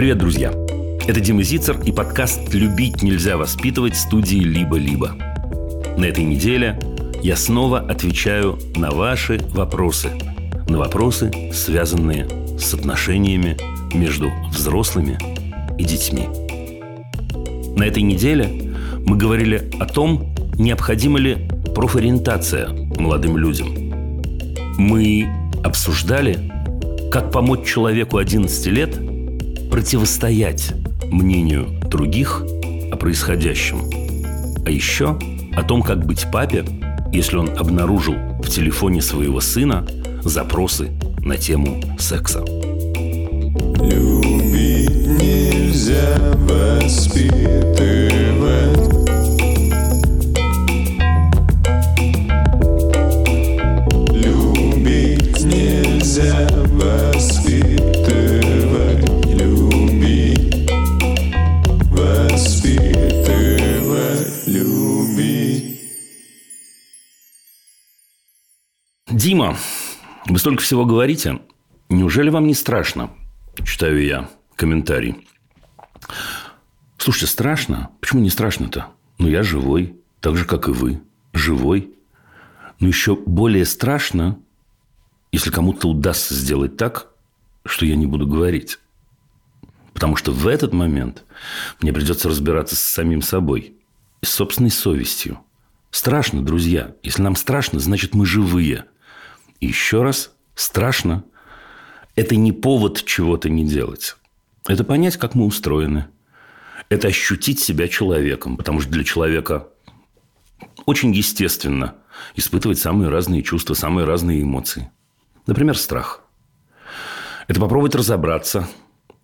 Привет, друзья! Это Дима Зицер и подкаст «Любить нельзя воспитывать» студии «Либо-либо». На этой неделе я снова отвечаю на ваши вопросы. На вопросы, связанные с отношениями между взрослыми и детьми. На этой неделе мы говорили о том, необходима ли профориентация молодым людям. Мы обсуждали, как помочь человеку 11 лет противостоять мнению других о происходящем. А еще о том, как быть папе, если он обнаружил в телефоне своего сына запросы на тему секса. Любить нельзя воспитывать Дима, столько всего говорите. Неужели вам не страшно? Читаю я комментарий. Слушайте, страшно? Почему не страшно-то? Ну, я живой, так же, как и вы. Живой. Но еще более страшно, если кому-то удастся сделать так, что я не буду говорить. Потому что в этот момент мне придется разбираться с самим собой и с собственной совестью. Страшно, друзья. Если нам страшно, значит, мы живые – еще раз, страшно. Это не повод чего-то не делать. Это понять, как мы устроены. Это ощутить себя человеком. Потому что для человека очень естественно испытывать самые разные чувства, самые разные эмоции. Например, страх. Это попробовать разобраться,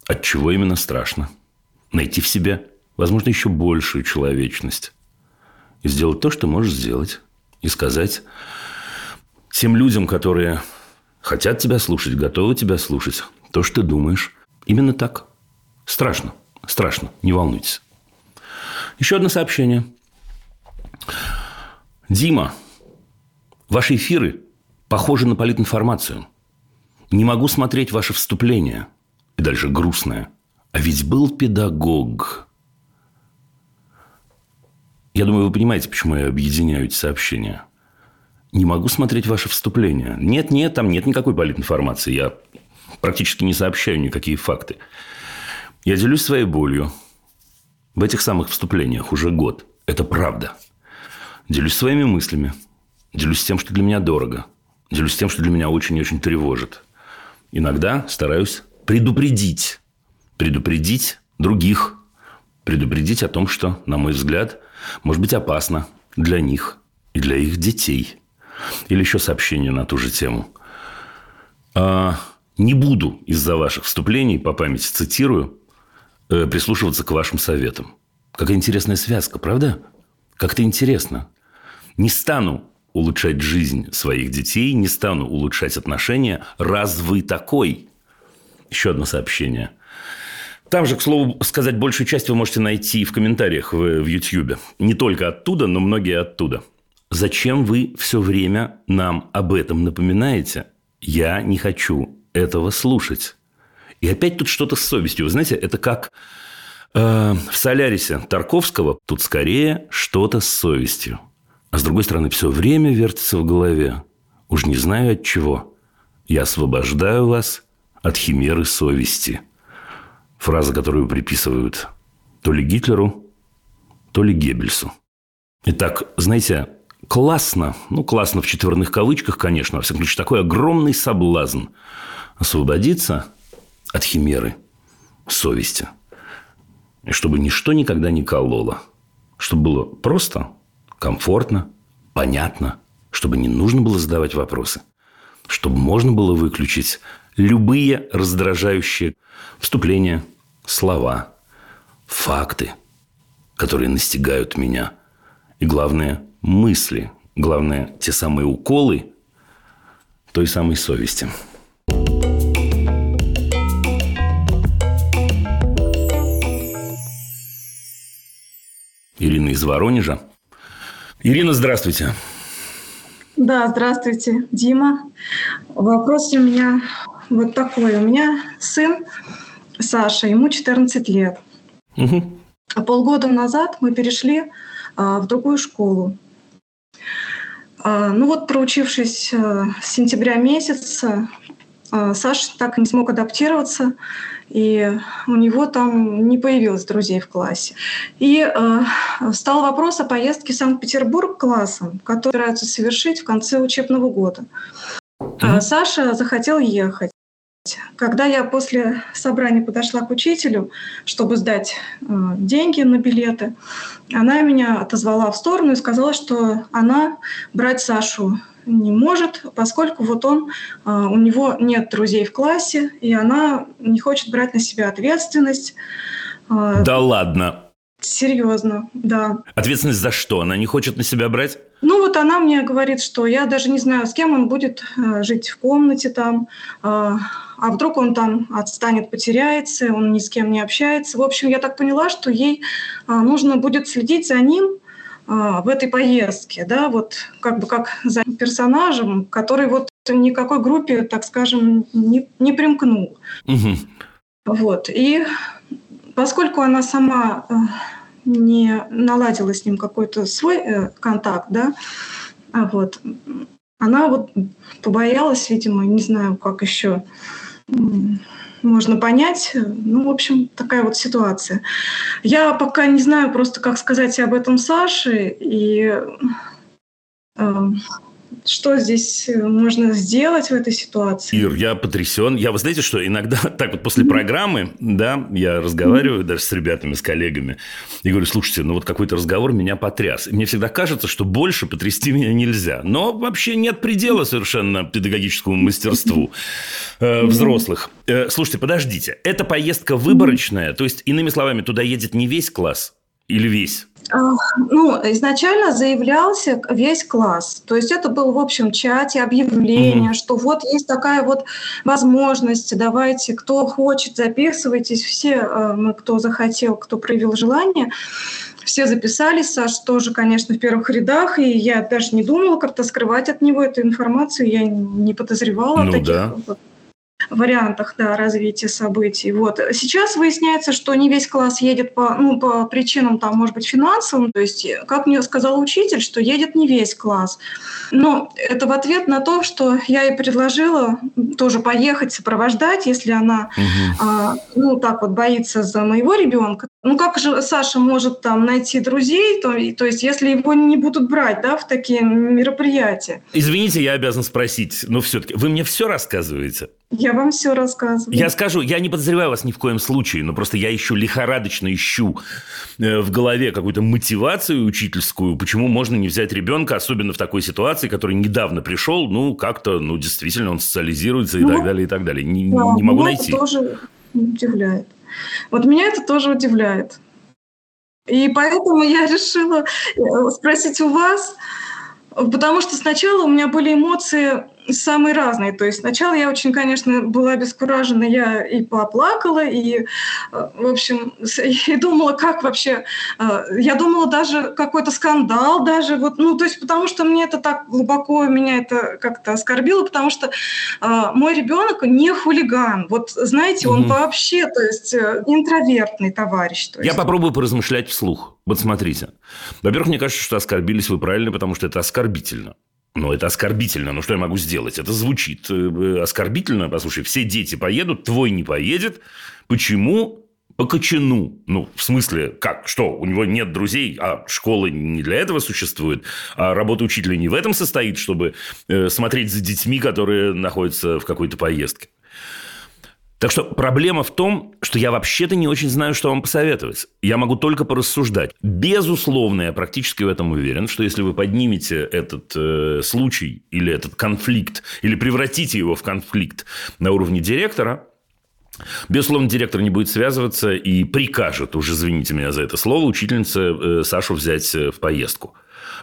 от чего именно страшно. Найти в себе, возможно, еще большую человечность. И сделать то, что можешь сделать. И сказать, тем людям, которые хотят тебя слушать, готовы тебя слушать, то, что ты думаешь, именно так. Страшно, страшно, не волнуйтесь. Еще одно сообщение. Дима, ваши эфиры похожи на политинформацию. Не могу смотреть ваше вступление. И дальше грустное. А ведь был педагог. Я думаю, вы понимаете, почему я объединяю эти сообщения – не могу смотреть ваше вступление. Нет, нет, там нет никакой политинформации. Я практически не сообщаю никакие факты. Я делюсь своей болью. В этих самых вступлениях уже год. Это правда. Делюсь своими мыслями. Делюсь тем, что для меня дорого. Делюсь тем, что для меня очень и очень тревожит. Иногда стараюсь предупредить. Предупредить других. Предупредить о том, что, на мой взгляд, может быть опасно для них и для их детей – или еще сообщение на ту же тему. А, не буду из-за ваших вступлений, по памяти цитирую, э, прислушиваться к вашим советам. Какая интересная связка, правда? Как-то интересно. Не стану улучшать жизнь своих детей, не стану улучшать отношения, раз вы такой. Еще одно сообщение. Там же, к слову сказать, большую часть вы можете найти в комментариях в, в YouTube. Не только оттуда, но многие оттуда – Зачем вы все время нам об этом напоминаете? Я не хочу этого слушать. И опять тут что-то с совестью. Вы знаете, это как э, в Солярисе Тарковского. Тут скорее что-то с совестью. А с другой стороны, все время вертится в голове. Уж не знаю от чего. Я освобождаю вас от химеры совести. Фраза, которую приписывают то ли Гитлеру, то ли Геббельсу. Итак, знаете, классно, ну, классно в четверных кавычках, конечно, во всяком случае, такой огромный соблазн освободиться от химеры совести. И чтобы ничто никогда не кололо. Чтобы было просто, комфортно, понятно. Чтобы не нужно было задавать вопросы. Чтобы можно было выключить любые раздражающие вступления, слова, факты, которые настигают меня. И главное, мысли, главное, те самые уколы той самой совести. Ирина из Воронежа. Ирина, здравствуйте. Да, здравствуйте, Дима. Вопрос у меня вот такой. У меня сын Саша, ему 14 лет. Угу. А полгода назад мы перешли а, в другую школу. А, ну вот, проучившись а, с сентября месяца, а, Саша так и не смог адаптироваться, и у него там не появилось друзей в классе. И э, стал вопрос о поездке в Санкт-Петербург классом, который собираются совершить в конце учебного года. Mm-hmm. Саша захотел ехать. Когда я после собрания подошла к учителю, чтобы сдать э, деньги на билеты, она меня отозвала в сторону и сказала, что она брать Сашу не может, поскольку вот он, э, у него нет друзей в классе, и она не хочет брать на себя ответственность. Э, да ладно. Серьезно, да. Ответственность за что? Она не хочет на себя брать? Ну вот она мне говорит, что я даже не знаю, с кем он будет жить в комнате там, а вдруг он там отстанет, потеряется, он ни с кем не общается. В общем, я так поняла, что ей э, нужно будет следить за ним э, в этой поездке, да, вот как бы как за персонажем, который вот никакой группе, так скажем, не, не примкнул. Угу. Вот. И поскольку она сама э, не наладила с ним какой-то свой э, контакт, да, а вот она вот побоялась, видимо, не знаю, как еще можно понять. Ну, в общем, такая вот ситуация. Я пока не знаю просто, как сказать об этом Саше, и э, что здесь э, можно сделать в этой ситуации? Ир, я потрясен. Я, вы знаете, что иногда так вот после программы, да, я разговариваю даже с ребятами, с коллегами, и говорю, слушайте, ну вот какой-то разговор меня потряс. И мне всегда кажется, что больше потрясти меня нельзя. Но вообще нет предела совершенно педагогическому мастерству э, взрослых. Э, слушайте, подождите, эта поездка выборочная, то есть, иными словами, туда едет не весь класс или весь? Ну, изначально заявлялся весь класс. То есть это был в общем чате объявление, mm-hmm. что вот есть такая вот возможность, давайте, кто хочет, записывайтесь, все э, кто захотел, кто проявил желание. Все записались, Саш тоже, конечно, в первых рядах, и я даже не думала как-то скрывать от него эту информацию, я не подозревала ну, таких да вариантах да, развития событий. Вот. Сейчас выясняется, что не весь класс едет по, ну, по причинам, там, может быть, финансовым. То есть, как мне сказал учитель, что едет не весь класс. Но это в ответ на то, что я ей предложила тоже поехать, сопровождать, если она угу. а, ну, так вот боится за моего ребенка. Ну как же Саша может там найти друзей, то, то есть если его не будут брать да, в такие мероприятия? Извините, я обязан спросить, но все-таки вы мне все рассказываете? Я вам все рассказываю. Я скажу, я не подозреваю вас ни в коем случае, но просто я ищу лихорадочно ищу э, в голове какую-то мотивацию учительскую, почему можно не взять ребенка, особенно в такой ситуации, который недавно пришел, ну как-то, ну действительно он социализируется и ну, так далее, и так далее. Не, да, не могу найти. Это тоже удивляет. Вот меня это тоже удивляет. И поэтому я решила э, спросить у вас, потому что сначала у меня были эмоции самые разные. То есть сначала я очень, конечно, была обескуражена, я и поплакала, и, э, в общем, и думала, как вообще... Э, я думала даже какой-то скандал даже, вот, ну, то есть потому что мне это так глубоко, меня это как-то оскорбило, потому что э, мой ребенок не хулиган. Вот, знаете, он угу. вообще, то есть, интровертный товарищ. Я попробую поразмышлять вслух. Вот смотрите. Во-первых, мне кажется, что оскорбились вы правильно, потому что это оскорбительно. Но это оскорбительно. Ну, что я могу сделать? Это звучит э, оскорбительно. Послушай, все дети поедут, твой не поедет. Почему? По кочану. Ну, в смысле, как? Что, у него нет друзей, а школа не для этого существует? А работа учителя не в этом состоит, чтобы э, смотреть за детьми, которые находятся в какой-то поездке? Так что проблема в том, что я вообще-то не очень знаю, что вам посоветовать. Я могу только порассуждать. Безусловно, я практически в этом уверен, что если вы поднимете этот э, случай или этот конфликт, или превратите его в конфликт на уровне директора, Безусловно, директор не будет связываться и прикажет, уже извините меня за это слово, учительнице э, Сашу взять э, в поездку.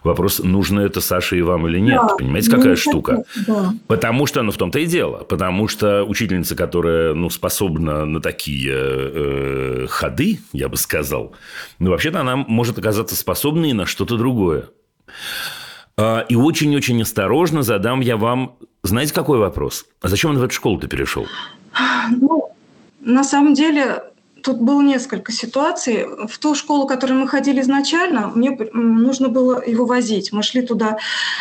Вопрос, нужно это Саше и вам или нет. Да, Понимаете, какая ну, штука? Да. Потому что, ну, в том-то и дело. Потому что учительница, которая, ну, способна на такие э, ходы, я бы сказал, ну, вообще-то она может оказаться способной на что-то другое. А, и очень-очень осторожно задам я вам, знаете, какой вопрос? А зачем он в эту школу-то перешел? Ну, на самом деле тут было несколько ситуаций. В ту школу, в которую мы ходили изначально, мне нужно было его возить. Мы шли туда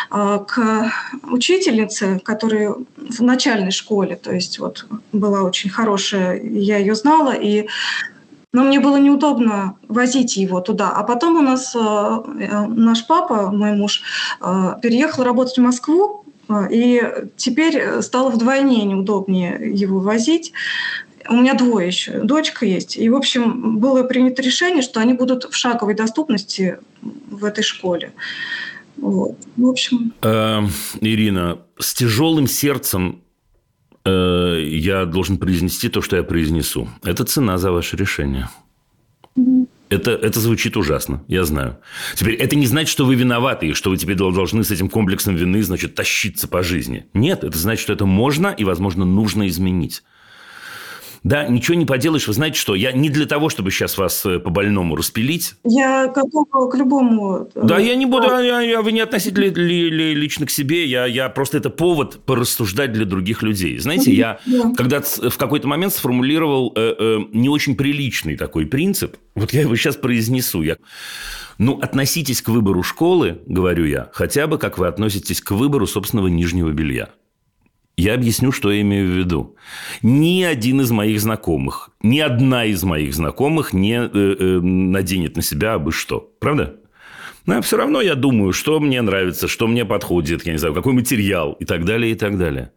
э, к учительнице, которая в начальной школе, то есть вот была очень хорошая, я ее знала, и но мне было неудобно возить его туда. А потом у нас э, э наш папа, мой муж, э, переехал работать в Москву, и теперь стало вдвойне неудобнее его возить. У меня двое еще, дочка есть. И, в общем, было принято решение, что они будут в шаговой доступности в этой школе. Вот. В общем. Э, Ирина, с тяжелым сердцем э, я должен произнести то, что я произнесу. Это цена за ваше решение. Это, это звучит ужасно, я знаю. Теперь, это не значит, что вы виноваты, и что вы теперь должны с этим комплексом вины, значит, тащиться по жизни. Нет, это значит, что это можно и, возможно, нужно изменить. Да, ничего не поделаешь. Вы знаете что? Я не для того, чтобы сейчас вас э, по-больному распилить. Я готова к любому. Э, да, я не буду, я, я, вы не относительно ли, ли, лично к себе. Я, я просто это повод порассуждать для других людей. Знаете, я когда в какой-то момент сформулировал э, э, не очень приличный такой принцип. Вот я его сейчас произнесу. Я... Ну, относитесь к выбору школы, говорю я, хотя бы как вы относитесь к выбору собственного нижнего белья. Я объясню, что я имею в виду. Ни один из моих знакомых, ни одна из моих знакомых не э, э, наденет на себя абы что. Правда? Но все равно я думаю, что мне нравится, что мне подходит, я не знаю, какой материал и так далее, и так далее.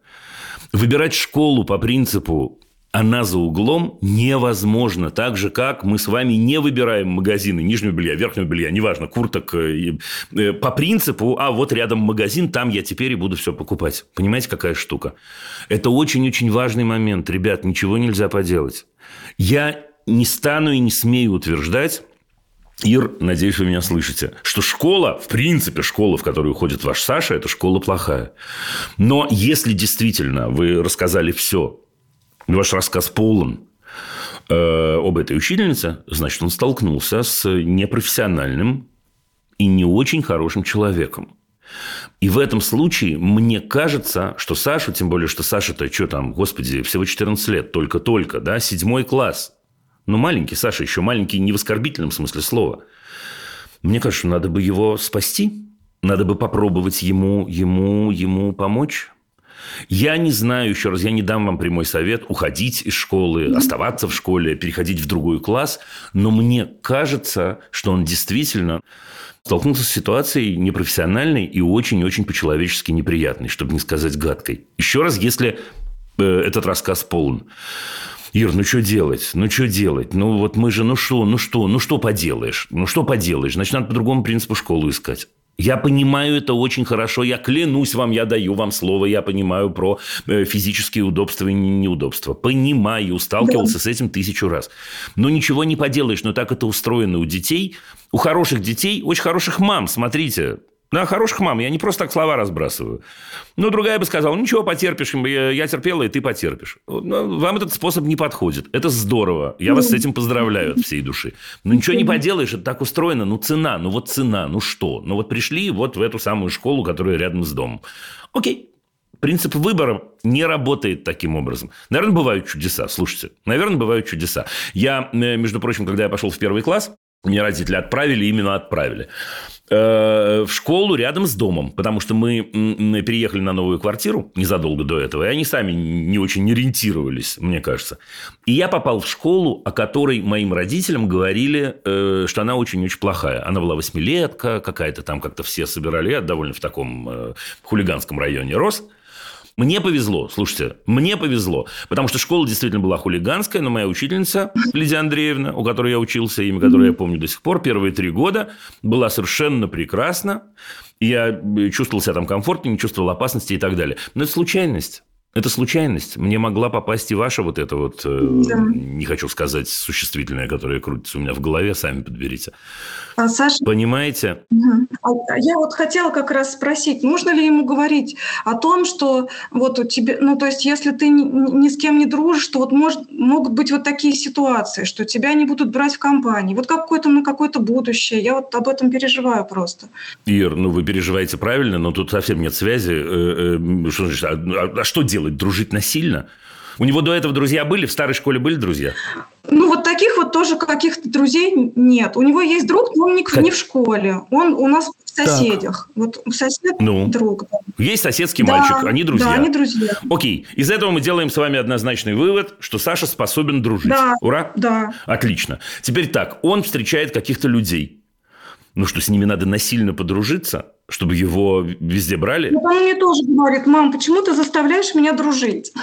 Выбирать школу по принципу она за углом невозможно. Так же, как мы с вами не выбираем магазины нижнего белья, верхнего белья, неважно, курток, э, э, по принципу, а вот рядом магазин, там я теперь и буду все покупать. Понимаете, какая штука? Это очень-очень важный момент. Ребят, ничего нельзя поделать. Я не стану и не смею утверждать, Ир, надеюсь, вы меня слышите, что школа, в принципе, школа, в которую ходит ваш Саша, это школа плохая. Но если действительно вы рассказали все, ваш рассказ полон э, об этой учительнице, значит, он столкнулся с непрофессиональным и не очень хорошим человеком. И в этом случае мне кажется, что Саша, тем более, что Саша-то что там, господи, всего 14 лет, только-только, да, седьмой класс. Ну, маленький Саша, еще маленький не в оскорбительном смысле слова. Мне кажется, надо бы его спасти, надо бы попробовать ему, ему, ему помочь. Я не знаю, еще раз, я не дам вам прямой совет уходить из школы, оставаться в школе, переходить в другой класс, но мне кажется, что он действительно столкнулся с ситуацией непрофессиональной и очень-очень по-человечески неприятной, чтобы не сказать гадкой. Еще раз, если э, этот рассказ полон. Ир, ну что делать? Ну что делать? Ну вот мы же, ну что, ну что, ну что поделаешь? Ну что поделаешь? Значит, надо по другому принципу школу искать. Я понимаю это очень хорошо. Я клянусь вам, я даю вам слово. Я понимаю про э, физические удобства и неудобства. Понимаю, сталкивался да. с этим тысячу раз. Но ничего не поделаешь. Но так это устроено у детей. У хороших детей, очень хороших мам. Смотрите, да, хороших мам. Я не просто так слова разбрасываю. Ну, другая бы сказала, ну, ничего, потерпишь. Я терпела, и ты потерпишь. Ну, вам этот способ не подходит. Это здорово. Я вас с этим поздравляю от всей души. Но ничего не поделаешь, это так устроено. Ну, цена, ну, вот цена, ну, что? Ну, вот пришли вот в эту самую школу, которая рядом с домом. Окей, Принцип выбора не работает таким образом. Наверное, бывают чудеса. Слушайте, наверное, бывают чудеса. Я, э, между прочим, когда я пошел в первый класс, мне родители отправили, именно отправили. Э, в школу рядом с домом, потому что мы переехали на новую квартиру незадолго до этого, и они сами не очень ориентировались, мне кажется. И я попал в школу, о которой моим родителям говорили, э, что она очень-очень плохая. Она была восьмилетка, какая-то там как-то все собирали. Я довольно в таком э, хулиганском районе рос. Мне повезло, слушайте, мне повезло, потому что школа действительно была хулиганская, но моя учительница Лидия Андреевна, у которой я учился, имя которой я помню до сих пор, первые три года, была совершенно прекрасна. Я чувствовал себя там комфортно, не чувствовал опасности и так далее. Но это случайность. Это случайность. Мне могла попасть и ваша вот эта вот, э, да. не хочу сказать, существительное, которое крутится у меня в голове, сами подберите. А, Саша... Понимаете? Угу. Я вот хотела как раз спросить, нужно ли ему говорить о том, что вот у тебя, ну то есть если ты ни, ни с кем не дружишь, то вот может, могут быть вот такие ситуации, что тебя не будут брать в компании, вот какое-то на какое-то будущее. Я вот об этом переживаю просто. Ир, ну вы переживаете правильно, но тут совсем нет связи. Э, э, что значит, а, а что делать? Делать? Дружить насильно? У него до этого друзья были? В старой школе были друзья? Ну, вот таких вот тоже каких-то друзей нет. У него есть друг, но он не, как... не в школе. Он у нас в соседях. Так. Вот сосед ну, друг. Да. Есть соседский да, мальчик, они друзья. Да, они друзья. Окей. Из этого мы делаем с вами однозначный вывод, что Саша способен дружить. Да. Ура? Да. Отлично. Теперь так, он встречает каких-то людей. Ну что, с ними надо насильно подружиться, чтобы его везде брали? Ну, он мне тоже говорит, мам, почему ты заставляешь меня дружить?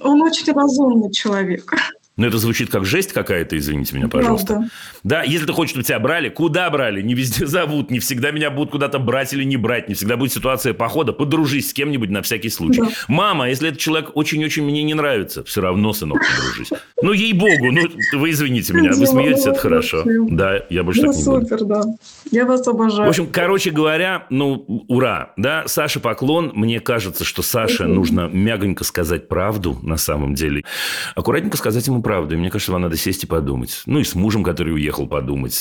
Он очень разумный человек. Но это звучит как жесть какая-то, извините меня, пожалуйста. Правда. Да, если ты хочешь, чтобы тебя брали, куда брали? Не везде зовут, не всегда меня будут куда-то брать или не брать, не всегда будет ситуация похода. Подружись с кем-нибудь на всякий случай. Да. Мама, если этот человек очень-очень мне не нравится, все равно, сынок, подружись. Ну, ей-богу, ну, вы извините меня, вы смеетесь, это хорошо. Да, я больше ну, так не супер, буду. да. Я вас обожаю. В общем, короче говоря, ну, ура, да, Саша поклон. Мне кажется, что Саше нужно мягонько сказать правду на самом деле. Аккуратненько сказать ему правду. И мне кажется, вам надо сесть и подумать. Ну, и с мужем, который уехал, подумать.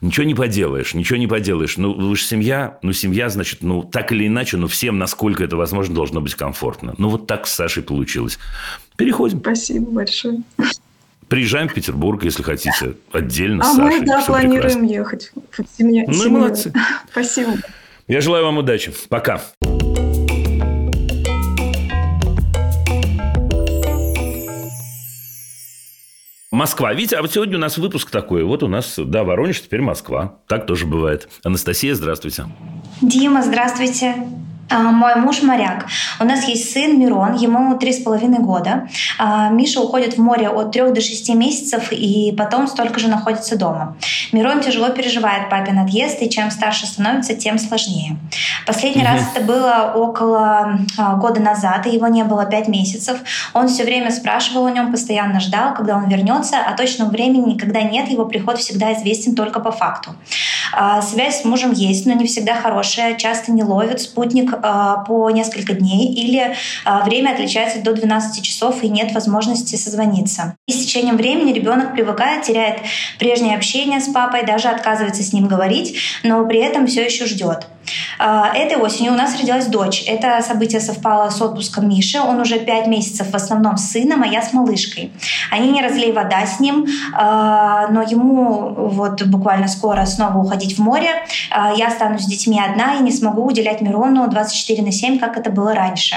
Ничего не поделаешь, ничего не поделаешь. Ну, вы же семья. Ну, семья, значит, ну, так или иначе, ну, всем, насколько это возможно, должно быть комфортно. Ну, вот так с Сашей получилось. Переходим. Спасибо большое. Приезжаем в Петербург, если хотите, отдельно а с Сашей. мы, да, планируем прекрасно. ехать. Семья, ну и молодцы. Спасибо. Я желаю вам удачи. Пока. Москва. Видите, а вот сегодня у нас выпуск такой. Вот у нас, да, Воронеж, теперь Москва. Так тоже бывает. Анастасия, здравствуйте. Дима, здравствуйте. А, мой муж моряк. У нас есть сын Мирон, ему три с половиной года. А, Миша уходит в море от трех до шести месяцев и потом столько же находится дома. Мирон тяжело переживает папин отъезд, и чем старше становится, тем сложнее. Последний раз это было около а, года назад, и его не было пять месяцев. Он все время спрашивал о нем, постоянно ждал, когда он вернется, а точного времени никогда нет, его приход всегда известен только по факту. Связь с мужем есть, но не всегда хорошая, часто не ловит, спутник а, по несколько дней, или а, время отличается до 12 часов и нет возможности созвониться. И с течением времени ребенок привыкает, теряет прежнее общение с папой, даже отказывается с ним говорить, но при этом все еще ждет. А, этой осенью у нас родилась дочь. Это событие совпало с отпуском Миши. Он уже пять месяцев в основном с сыном, а я с малышкой. Они не разлей вода с ним, но ему вот буквально скоро снова уходить в море. Я останусь с детьми одна и не смогу уделять Мирону 24 на 7, как это было раньше.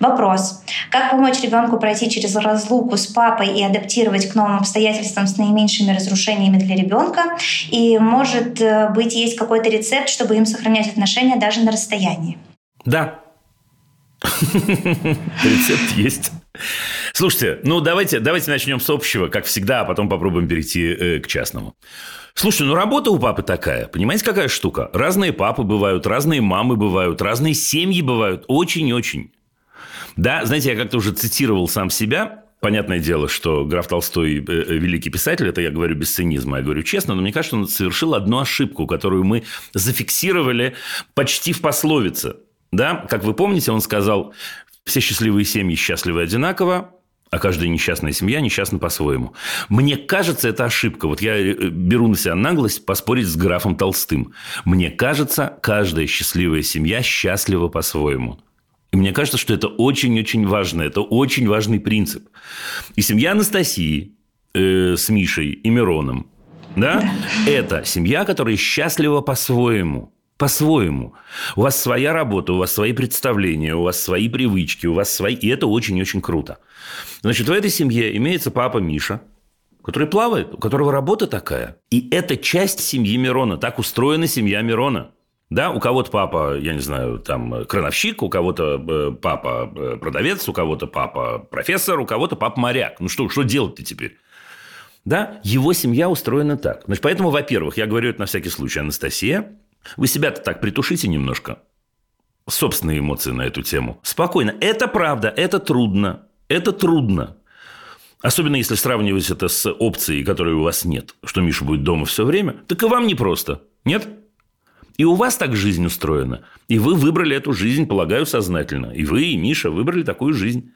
Вопрос. Как помочь ребенку пройти через разлуку с папой и адаптировать к новым обстоятельствам с наименьшими разрушениями для ребенка? И, может э, быть, есть какой-то рецепт, чтобы им сохранять отношения даже на расстоянии? Да, Рецепт есть. Слушайте, ну давайте, давайте начнем с общего, как всегда, а потом попробуем перейти э, к частному. Слушайте, ну работа у папы такая. Понимаете, какая штука? Разные папы бывают, разные мамы бывают, разные семьи бывают. Очень-очень. Да, знаете, я как-то уже цитировал сам себя. Понятное дело, что граф Толстой э, э, великий писатель, это я говорю без цинизма, я говорю честно, но мне кажется, он совершил одну ошибку, которую мы зафиксировали почти в пословице. Да, как вы помните, он сказал, все счастливые семьи счастливы одинаково, а каждая несчастная семья несчастна по-своему. Мне кажется, это ошибка. Вот я э, беру на себя наглость поспорить с графом Толстым. Мне кажется, каждая счастливая семья счастлива по-своему. И мне кажется, что это очень-очень важно. Это очень важный принцип. И семья Анастасии э, с Мишей и Мироном, да, да, это семья, которая счастлива по-своему по-своему. У вас своя работа, у вас свои представления, у вас свои привычки, у вас свои... И это очень-очень круто. Значит, в этой семье имеется папа Миша, который плавает, у которого работа такая. И это часть семьи Мирона. Так устроена семья Мирона. Да, у кого-то папа, я не знаю, там, крановщик, у кого-то э, папа э, продавец, у кого-то папа профессор, у кого-то папа моряк. Ну что, что делать-то теперь? Да, его семья устроена так. Значит, поэтому, во-первых, я говорю это на всякий случай, Анастасия, вы себя-то так притушите немножко. Собственные эмоции на эту тему. Спокойно. Это правда, это трудно. Это трудно. Особенно если сравнивать это с опцией, которой у вас нет, что Миша будет дома все время, так и вам непросто. Нет? И у вас так жизнь устроена. И вы выбрали эту жизнь, полагаю, сознательно. И вы, и Миша выбрали такую жизнь.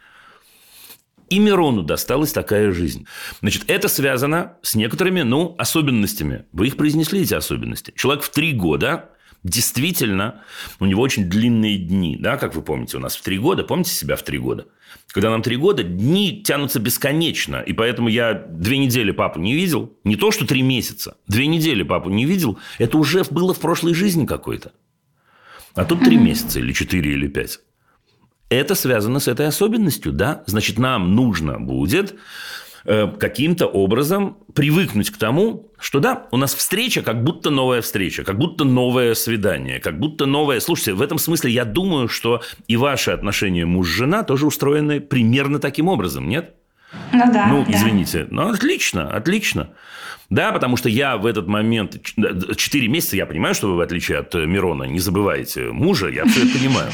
И Мирону досталась такая жизнь. Значит, это связано с некоторыми, ну, особенностями. Вы их произнесли, эти особенности. Человек в три года Действительно, у него очень длинные дни, да, как вы помните, у нас в три года, помните себя в три года? Когда нам три года, дни тянутся бесконечно, и поэтому я две недели папу не видел, не то, что три месяца, две недели папу не видел, это уже было в прошлой жизни какой-то. А тут три месяца или четыре или пять. Это связано с этой особенностью, да? Значит, нам нужно будет Э, каким-то образом привыкнуть к тому, что да, у нас встреча как будто новая встреча, как будто новое свидание, как будто новое... Слушайте, в этом смысле я думаю, что и ваши отношения муж-жена тоже устроены примерно таким образом, нет? Ну да. Ну, да. извините. Ну, отлично, отлично. Да, потому что я в этот момент, 4 месяца, я понимаю, что вы, в отличие от э, Мирона, не забываете мужа, я все это понимаю.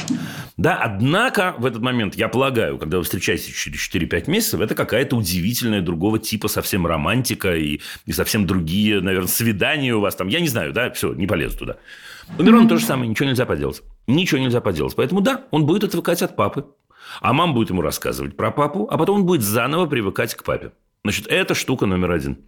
Да, однако в этот момент, я полагаю, когда вы встречаетесь через 4-5 месяцев, это какая-то удивительная другого типа совсем романтика и, и совсем другие, наверное, свидания у вас там. Я не знаю, да, все, не полезу туда. У Мирона то же самое, ничего нельзя поделать. Ничего нельзя поделать. Поэтому да, он будет отвыкать от папы. А мама будет ему рассказывать про папу, а потом он будет заново привыкать к папе. Значит, это штука номер один.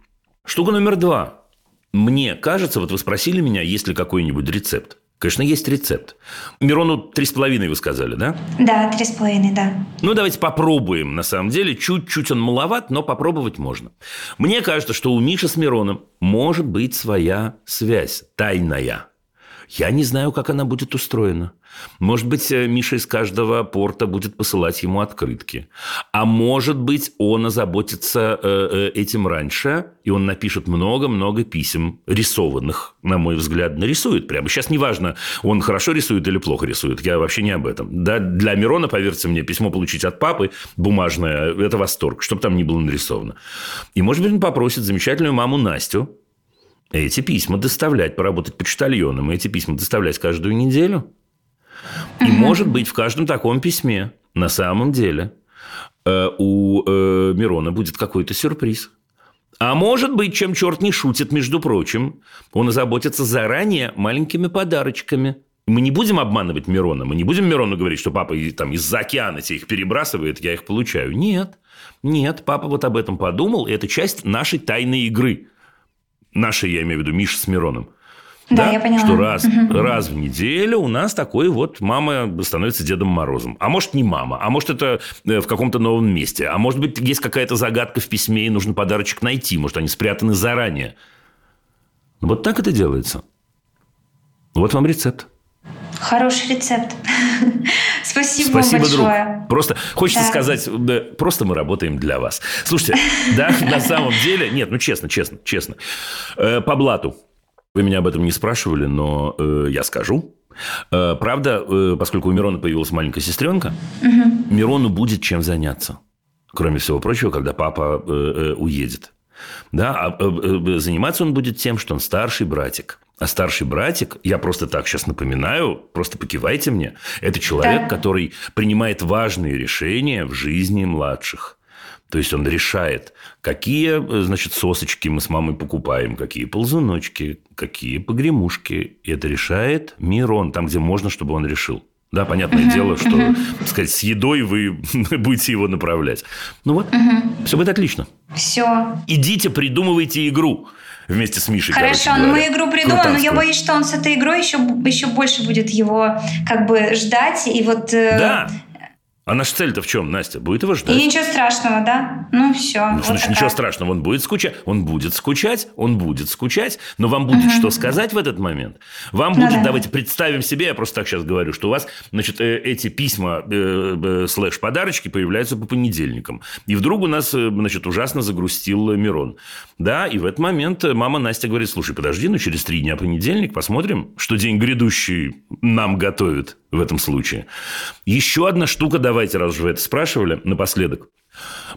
Штука номер два. Мне кажется, вот вы спросили меня, есть ли какой-нибудь рецепт. Конечно, есть рецепт. Мирону три с половиной вы сказали, да? Да, три с половиной, да. Ну, давайте попробуем, на самом деле. Чуть-чуть он маловат, но попробовать можно. Мне кажется, что у Миши с Мироном может быть своя связь, тайная. Я не знаю, как она будет устроена. Может быть, э, Миша из каждого порта будет посылать ему открытки. А может быть, он озаботится э, э, этим раньше, и он напишет много-много писем рисованных, на мой взгляд, нарисует прямо. Сейчас неважно, он хорошо рисует или плохо рисует, я вообще не об этом. Да, для Мирона, поверьте мне, письмо получить от папы бумажное – это восторг, чтобы там ни было нарисовано. И, может быть, он попросит замечательную маму Настю эти письма доставлять, поработать почтальоном, и эти письма доставлять каждую неделю – и, может быть, в каждом таком письме на самом деле э, у э, Мирона будет какой-то сюрприз. А может быть, чем черт не шутит, между прочим, он озаботится заранее маленькими подарочками. Мы не будем обманывать Мирона, мы не будем Мирону говорить, что папа там из-за океана тебе их перебрасывает, я их получаю. Нет, нет, папа вот об этом подумал, и это часть нашей тайной игры. Нашей, я имею в виду, Миша с Мироном. Да, да, я поняла. Что раз, угу. раз в неделю у нас такой вот мама становится Дедом Морозом. А может, не мама, а может, это э, в каком-то новом месте. А может быть, есть какая-то загадка в письме, и нужно подарочек найти. Может, они спрятаны заранее. Вот так это делается. Вот вам рецепт. Хороший рецепт. Спасибо, Спасибо большое. Друг. Просто хочется да. сказать, просто мы работаем для вас. Слушайте, да, на самом деле, нет, ну честно, честно, честно. Э, по блату вы меня об этом не спрашивали, но э, я скажу. Э, правда, э, поскольку у Мирона появилась маленькая сестренка, угу. Мирону будет чем заняться. Кроме всего прочего, когда папа э, э, уедет. Да, а э, э, заниматься он будет тем, что он старший братик. А старший братик, я просто так сейчас напоминаю, просто покивайте мне, это человек, да. который принимает важные решения в жизни младших. То есть он решает, какие, значит, сосочки мы с мамой покупаем, какие ползуночки, какие погремушки. И это решает Мирон, там, где можно, чтобы он решил. Да, понятное uh-huh, дело, что, uh-huh. так сказать, с едой вы будете его направлять. Ну вот, uh-huh. все будет отлично. Все. Идите, придумывайте игру вместе с Мишей. Хорошо, ну мы игру придумаем, но я боюсь, что он с этой игрой еще, еще больше будет его как бы ждать. И вот э, да. А наша цель-то в чем, Настя? Будет его ждать? И ничего страшного, да? Ну, все. Ну, вот значит, такая. ничего страшного. Он будет скучать, он будет скучать, он будет скучать, но вам будет угу. что сказать в этот момент. Вам ну, будет, да. давайте представим себе, я просто так сейчас говорю, что у вас, значит, э, эти письма э, э, слэш-подарочки появляются по понедельникам. И вдруг у нас, значит, ужасно загрустил Мирон. Да, и в этот момент мама Настя говорит, слушай, подожди, ну, через три дня понедельник посмотрим, что день грядущий нам готовит в этом случае. Еще одна штука, давайте, раз уже вы это спрашивали, напоследок.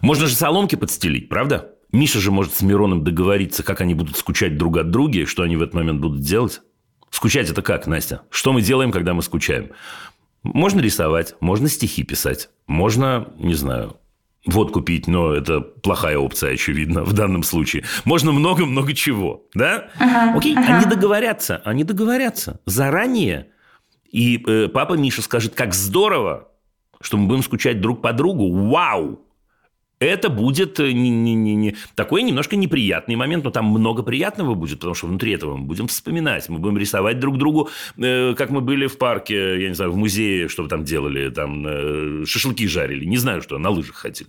Можно же соломки подстелить, правда? Миша же может с Мироном договориться, как они будут скучать друг от друга, что они в этот момент будут делать. Скучать это как, Настя? Что мы делаем, когда мы скучаем? Можно рисовать, можно стихи писать, можно, не знаю, водку пить, но это плохая опция, очевидно, в данном случае. Можно много-много чего, да? Ага, Окей, ага. они договорятся, они договорятся заранее – и э, папа Миша скажет, как здорово, что мы будем скучать друг по другу. Вау! Это будет не, не, не, не, такой немножко неприятный момент, но там много приятного будет, потому что внутри этого мы будем вспоминать, мы будем рисовать друг другу, э, как мы были в парке, я не знаю, в музее, что вы там делали, там э, шашлыки жарили, не знаю что, на лыжах ходили.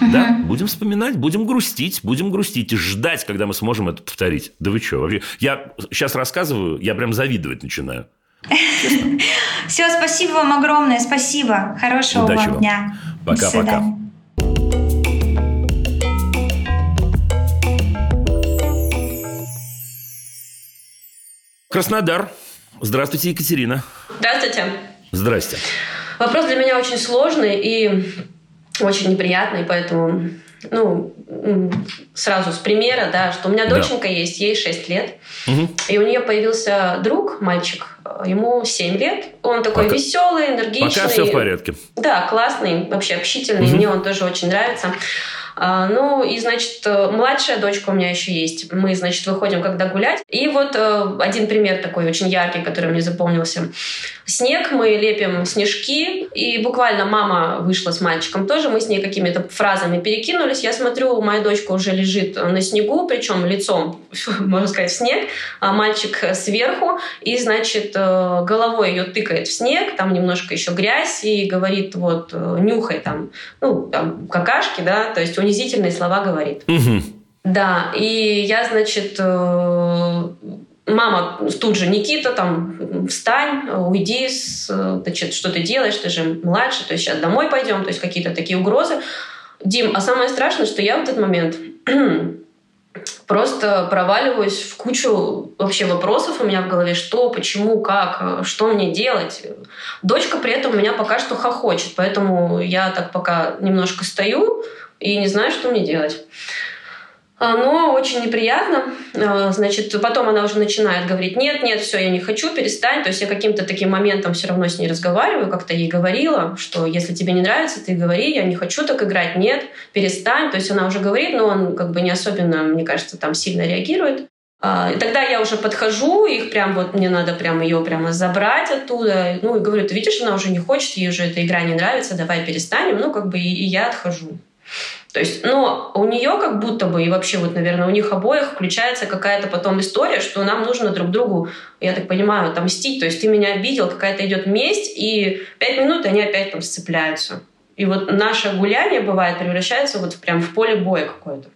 Угу. Да, будем вспоминать, будем грустить, будем грустить и ждать, когда мы сможем это повторить. Да вы что, вообще? Я сейчас рассказываю, я прям завидовать начинаю. Все, спасибо вам огромное, спасибо. Хорошего Удачи вам дня. Пока-пока. Краснодар. Здравствуйте, Екатерина. Здравствуйте. Здрасте. Вопрос для меня очень сложный и очень неприятный, поэтому ну, сразу с примера, да, что у меня доченька да. есть, ей 6 лет, угу. и у нее появился друг, мальчик, ему 7 лет, он такой Пока... веселый, энергичный. Пока все в порядке. Да, классный, вообще общительный, угу. мне он тоже очень нравится. А, ну, и, значит, э, младшая дочка у меня еще есть. Мы, значит, выходим когда гулять. И вот э, один пример такой очень яркий, который мне запомнился. Снег, мы лепим снежки, и буквально мама вышла с мальчиком тоже, мы с ней какими-то фразами перекинулись. Я смотрю, моя дочка уже лежит на снегу, причем лицом, можно сказать, в снег, а мальчик сверху, и, значит, э, головой ее тыкает в снег, там немножко еще грязь, и говорит, вот, нюхай там, ну, там, какашки, да, то есть у унизительные слова говорит. Угу. Да, и я, значит, э, мама тут же, Никита, там, встань, уйди, значит, что ты делаешь, ты же младше, то есть сейчас домой пойдем, то есть какие-то такие угрозы. Дим, а самое страшное, что я в этот момент просто проваливаюсь в кучу вообще вопросов у меня в голове, что, почему, как, что мне делать. Дочка при этом у меня пока что хохочет, поэтому я так пока немножко стою, и не знаю, что мне делать. А, но очень неприятно. А, значит, потом она уже начинает говорить, нет, нет, все, я не хочу, перестань. То есть я каким-то таким моментом все равно с ней разговариваю, как-то ей говорила, что если тебе не нравится, ты говори, я не хочу так играть, нет, перестань. То есть она уже говорит, но он как бы не особенно, мне кажется, там сильно реагирует. А, и тогда я уже подхожу, их прям вот мне надо прям ее прямо забрать оттуда. Ну и говорю, ты видишь, она уже не хочет, ей уже эта игра не нравится, давай перестанем. Ну как бы и, и я отхожу. То есть, но у нее как будто бы, и вообще вот, наверное, у них обоих включается какая-то потом история, что нам нужно друг другу, я так понимаю, отомстить. То есть ты меня обидел, какая-то идет месть, и пять минут они опять там сцепляются. И вот наше гуляние бывает превращается вот прям в поле боя какое-то.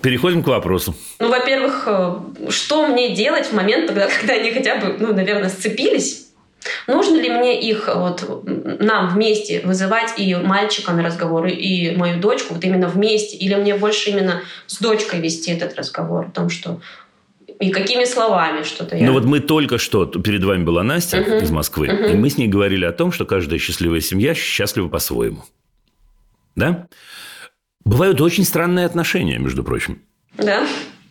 Переходим к вопросу. Ну, во-первых, э, что мне делать в момент, когда, когда они хотя бы, ну, наверное, сцепились, Нужно ли мне их, вот, нам вместе вызывать и мальчика на разговор, и мою дочку, вот именно вместе, или мне больше именно с дочкой вести этот разговор о том, что и какими словами что-то я... Ну вот мы только что, перед вами была Настя uh-huh. из Москвы, uh-huh. и мы с ней говорили о том, что каждая счастливая семья счастлива по-своему. Да? Бывают очень странные отношения, между прочим. Да.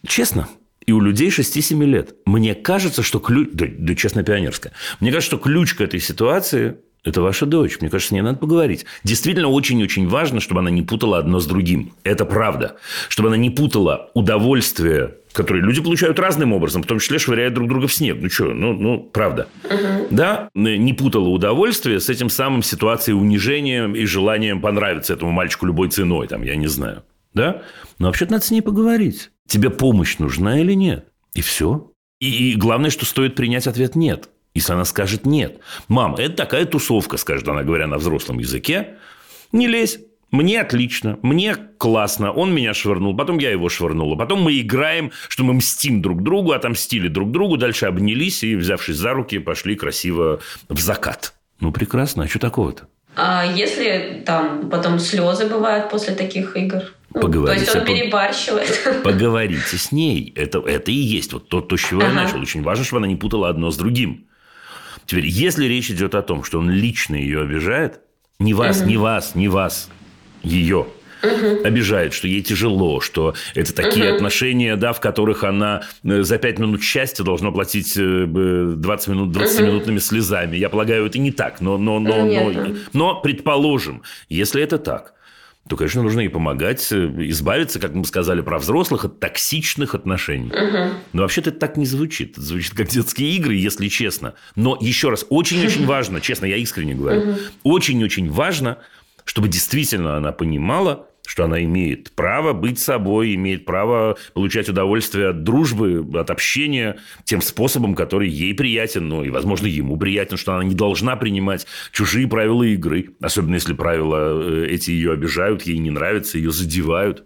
Честно и у людей 6-7 лет. Мне кажется, что ключ... Да, да честно, пионерская. Мне кажется, что ключ к этой ситуации – это ваша дочь. Мне кажется, с ней надо поговорить. Действительно, очень-очень важно, чтобы она не путала одно с другим. Это правда. Чтобы она не путала удовольствие, которое люди получают разным образом, в том числе швыряя друг друга в снег. Ну что, ну, ну правда. Угу. Да, не путала удовольствие с этим самым ситуацией унижения и желанием понравиться этому мальчику любой ценой, там, я не знаю. Да? Но вообще-то надо с ней поговорить. Тебе помощь нужна или нет? И все. И, главное, что стоит принять ответ «нет». Если она скажет «нет». «Мам, это такая тусовка», скажет она, говоря на взрослом языке. «Не лезь. Мне отлично, мне классно, он меня швырнул, потом я его швырнула, потом мы играем, что мы мстим друг другу, отомстили друг другу, дальше обнялись и, взявшись за руки, пошли красиво в закат. Ну, прекрасно, а что такого-то? А если там потом слезы бывают после таких игр? Поговорите. То есть он перебарщивает. Поговорите с ней. Это, это и есть вот то, то, с чего ага. я начал. Очень важно, чтобы она не путала одно с другим. Теперь, если речь идет о том, что он лично ее обижает, не вас, угу. не вас, не вас, ее, угу. обижает, что ей тяжело, что это такие угу. отношения, да, в которых она э, за пять минут счастья должна платить 20 э, минут 20-минутными угу. слезами. Я полагаю, это не так, но, но, но, но, но предположим, если это так, то, конечно, нужно ей помогать э, избавиться, как мы сказали про взрослых, от токсичных отношений. Угу. Но вообще-то это так не звучит. Это звучит как детские игры, если честно. Но еще раз, очень-очень важно, честно, я искренне говорю, очень-очень важно, чтобы действительно она понимала, что она имеет право быть собой, имеет право получать удовольствие от дружбы, от общения тем способом, который ей приятен, ну и, возможно, ему приятен, что она не должна принимать чужие правила игры, особенно если правила э, эти ее обижают, ей не нравятся, ее задевают.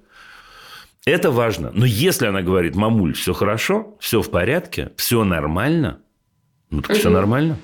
Это важно. Но если она говорит, мамуль, все хорошо, все в порядке, все нормально, ну так угу. все нормально.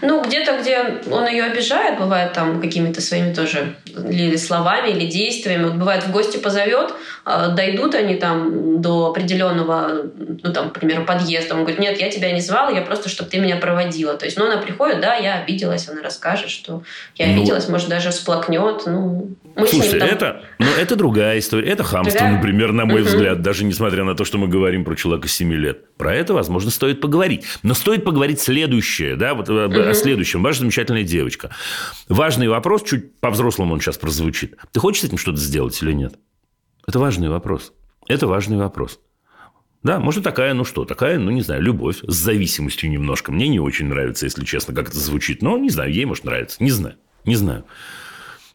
Ну, где-то, где он ее обижает, бывает там какими-то своими тоже или словами, или действиями. Вот бывает, в гости позовет, дойдут они там до определенного, ну, там, к примеру, подъезда. Он говорит, нет, я тебя не звал, я просто, чтобы ты меня проводила. То есть, ну, она приходит, да, я обиделась, она расскажет, что я ну, обиделась, может, даже всплакнет. Ну, мы Слушайте, там... это, ну, это другая история. Это хамство, другая? например, на мой взгляд, даже несмотря на то, что мы говорим про человека 7 лет. Про это, возможно, стоит поговорить. Но стоит поговорить следующее, да, вот угу. о следующем. Ваша замечательная девочка. Важный вопрос, чуть по-взрослому он сейчас прозвучит. Ты хочешь с этим что-то сделать или нет? Это важный вопрос. Это важный вопрос. Да, может, такая, ну что, такая, ну, не знаю, любовь с зависимостью немножко. Мне не очень нравится, если честно, как это звучит. Но, не знаю, ей, может, нравится. Не знаю. Не знаю.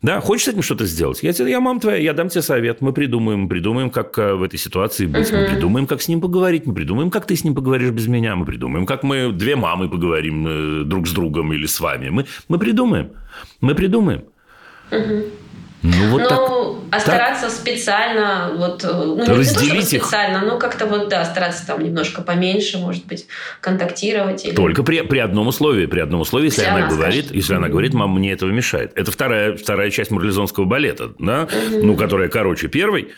Да, хочешь с этим что-то сделать? Я, тебе, я мам твоя, я дам тебе совет. Мы придумаем, мы придумаем, как э, в этой ситуации быть. Мы придумаем, как с ним поговорить. Мы придумаем, как ты с ним поговоришь без меня. Мы придумаем, как мы две мамы поговорим э, друг с другом или с вами. Мы, мы придумаем. Мы придумаем. Ну, вот ну, так. а стараться так. специально, вот, э, ну, не, Разделить не то, специально, но как-то вот, да, стараться там немножко поменьше, может быть, контактировать. Или... Только при, при одном условии, при одном условии, если, если она, она говорит, скажет. если она говорит, мама, мне этого мешает. Это вторая, вторая часть марлезонского балета, да, угу. ну, которая короче первой.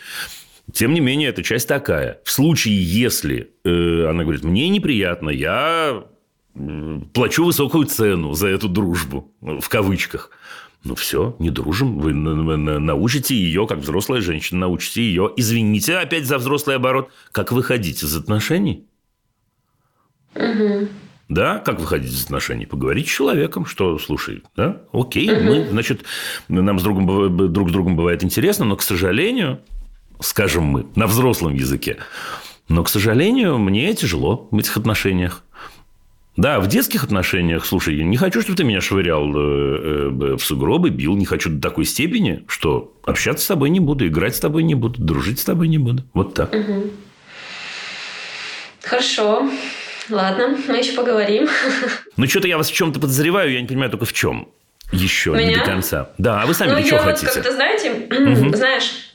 Тем не менее, эта часть такая. В случае, если э, она говорит, мне неприятно, я плачу высокую цену за эту дружбу, в кавычках – ну все, не дружим. Вы научите ее, как взрослая женщина, научите ее, извините опять за взрослый оборот, как выходить из отношений. Угу. Да, как выходить из отношений? Поговорить с человеком, что, слушай, да, окей, угу. мы, значит, нам с другом, друг с другом бывает интересно, но, к сожалению, скажем мы, на взрослом языке, но, к сожалению, мне тяжело в этих отношениях. Да, в детских отношениях, слушай, я не хочу, чтобы ты меня швырял э, э, в сугробы, бил, не хочу до такой степени, что общаться с тобой не буду, играть с тобой не буду, дружить с тобой не буду. Вот так. Угу. Хорошо. Ладно, мы еще поговорим. Ну, что-то я вас в чем-то подозреваю, я не понимаю только в чем. Еще Меня? не до конца. Да, а вы сами ну, что хотите? Вот как-то, знаете, угу. знаешь,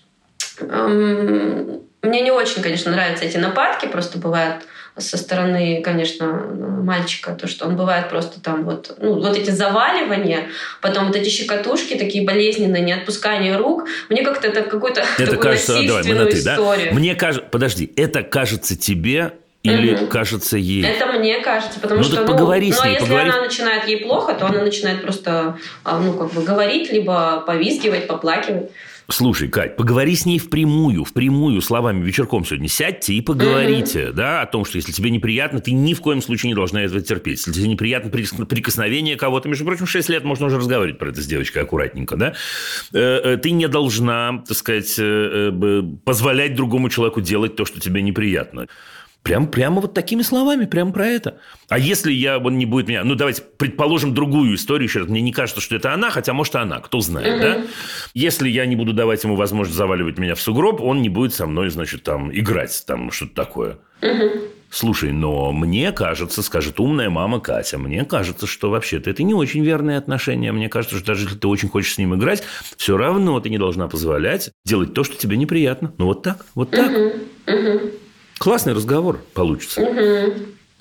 эм, мне не очень, конечно, нравятся эти нападки, просто бывают со стороны, конечно, мальчика, то, что он бывает просто там вот, ну, вот эти заваливания, потом вот эти щекотушки такие болезненные, не отпускание рук, мне как-то это какой-то это кажется, давай, мы на ты, историю. Да? Мне кажется, подожди, это кажется тебе или угу. кажется ей? Это мне кажется, потому ну, что ну, поговори ну, с ней, если поговори... она начинает ей плохо, то она начинает просто а, ну как бы говорить, либо повизгивать, поплакивать. Слушай, Кать, поговори с ней впрямую, впрямую словами вечерком сегодня. Сядьте и поговорите, mm-hmm. да, о том, что если тебе неприятно, ты ни в коем случае не должна этого терпеть. Если тебе неприятно прикосновение кого-то, между прочим, 6 лет можно уже разговаривать про это с девочкой аккуратненько, да, э, э, ты не должна, так сказать, э, позволять другому человеку делать то, что тебе неприятно. Прям, прямо вот такими словами, прямо про это. А если я, он не будет меня... Ну, давайте предположим другую историю еще раз. Мне не кажется, что это она, хотя, может, она, кто знает, угу. да? Если я не буду давать ему возможность заваливать меня в сугроб, он не будет со мной, значит, там, играть, там, что-то такое. Угу. Слушай, но мне кажется, скажет умная мама Катя, мне кажется, что вообще-то это не очень верные отношения. Мне кажется, что даже если ты очень хочешь с ним играть, все равно ты не должна позволять делать то, что тебе неприятно. Ну, вот так, вот так. Угу. Угу. Классный разговор получится. Угу.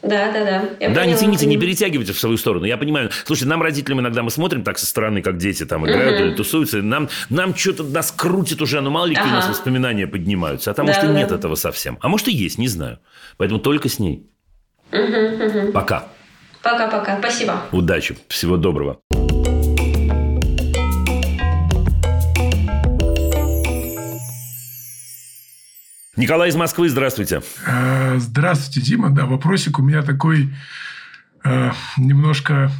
Да, да, да. Я да, поняла. не тяните, не перетягивайте в свою сторону. Я понимаю. Слушай, нам, родителям, иногда мы смотрим так со стороны, как дети там играют угу. или тусуются. Нам, нам что-то нас крутит уже, ну мало ли ага. у нас воспоминания поднимаются. А там, да, может, и нет этого совсем. А может, и есть, не знаю. Поэтому только с ней. Угу, угу. Пока. Пока-пока. Спасибо. Удачи. Всего доброго. Николай из Москвы, здравствуйте. Э, здравствуйте, Дима. Да, вопросик у меня такой э, немножко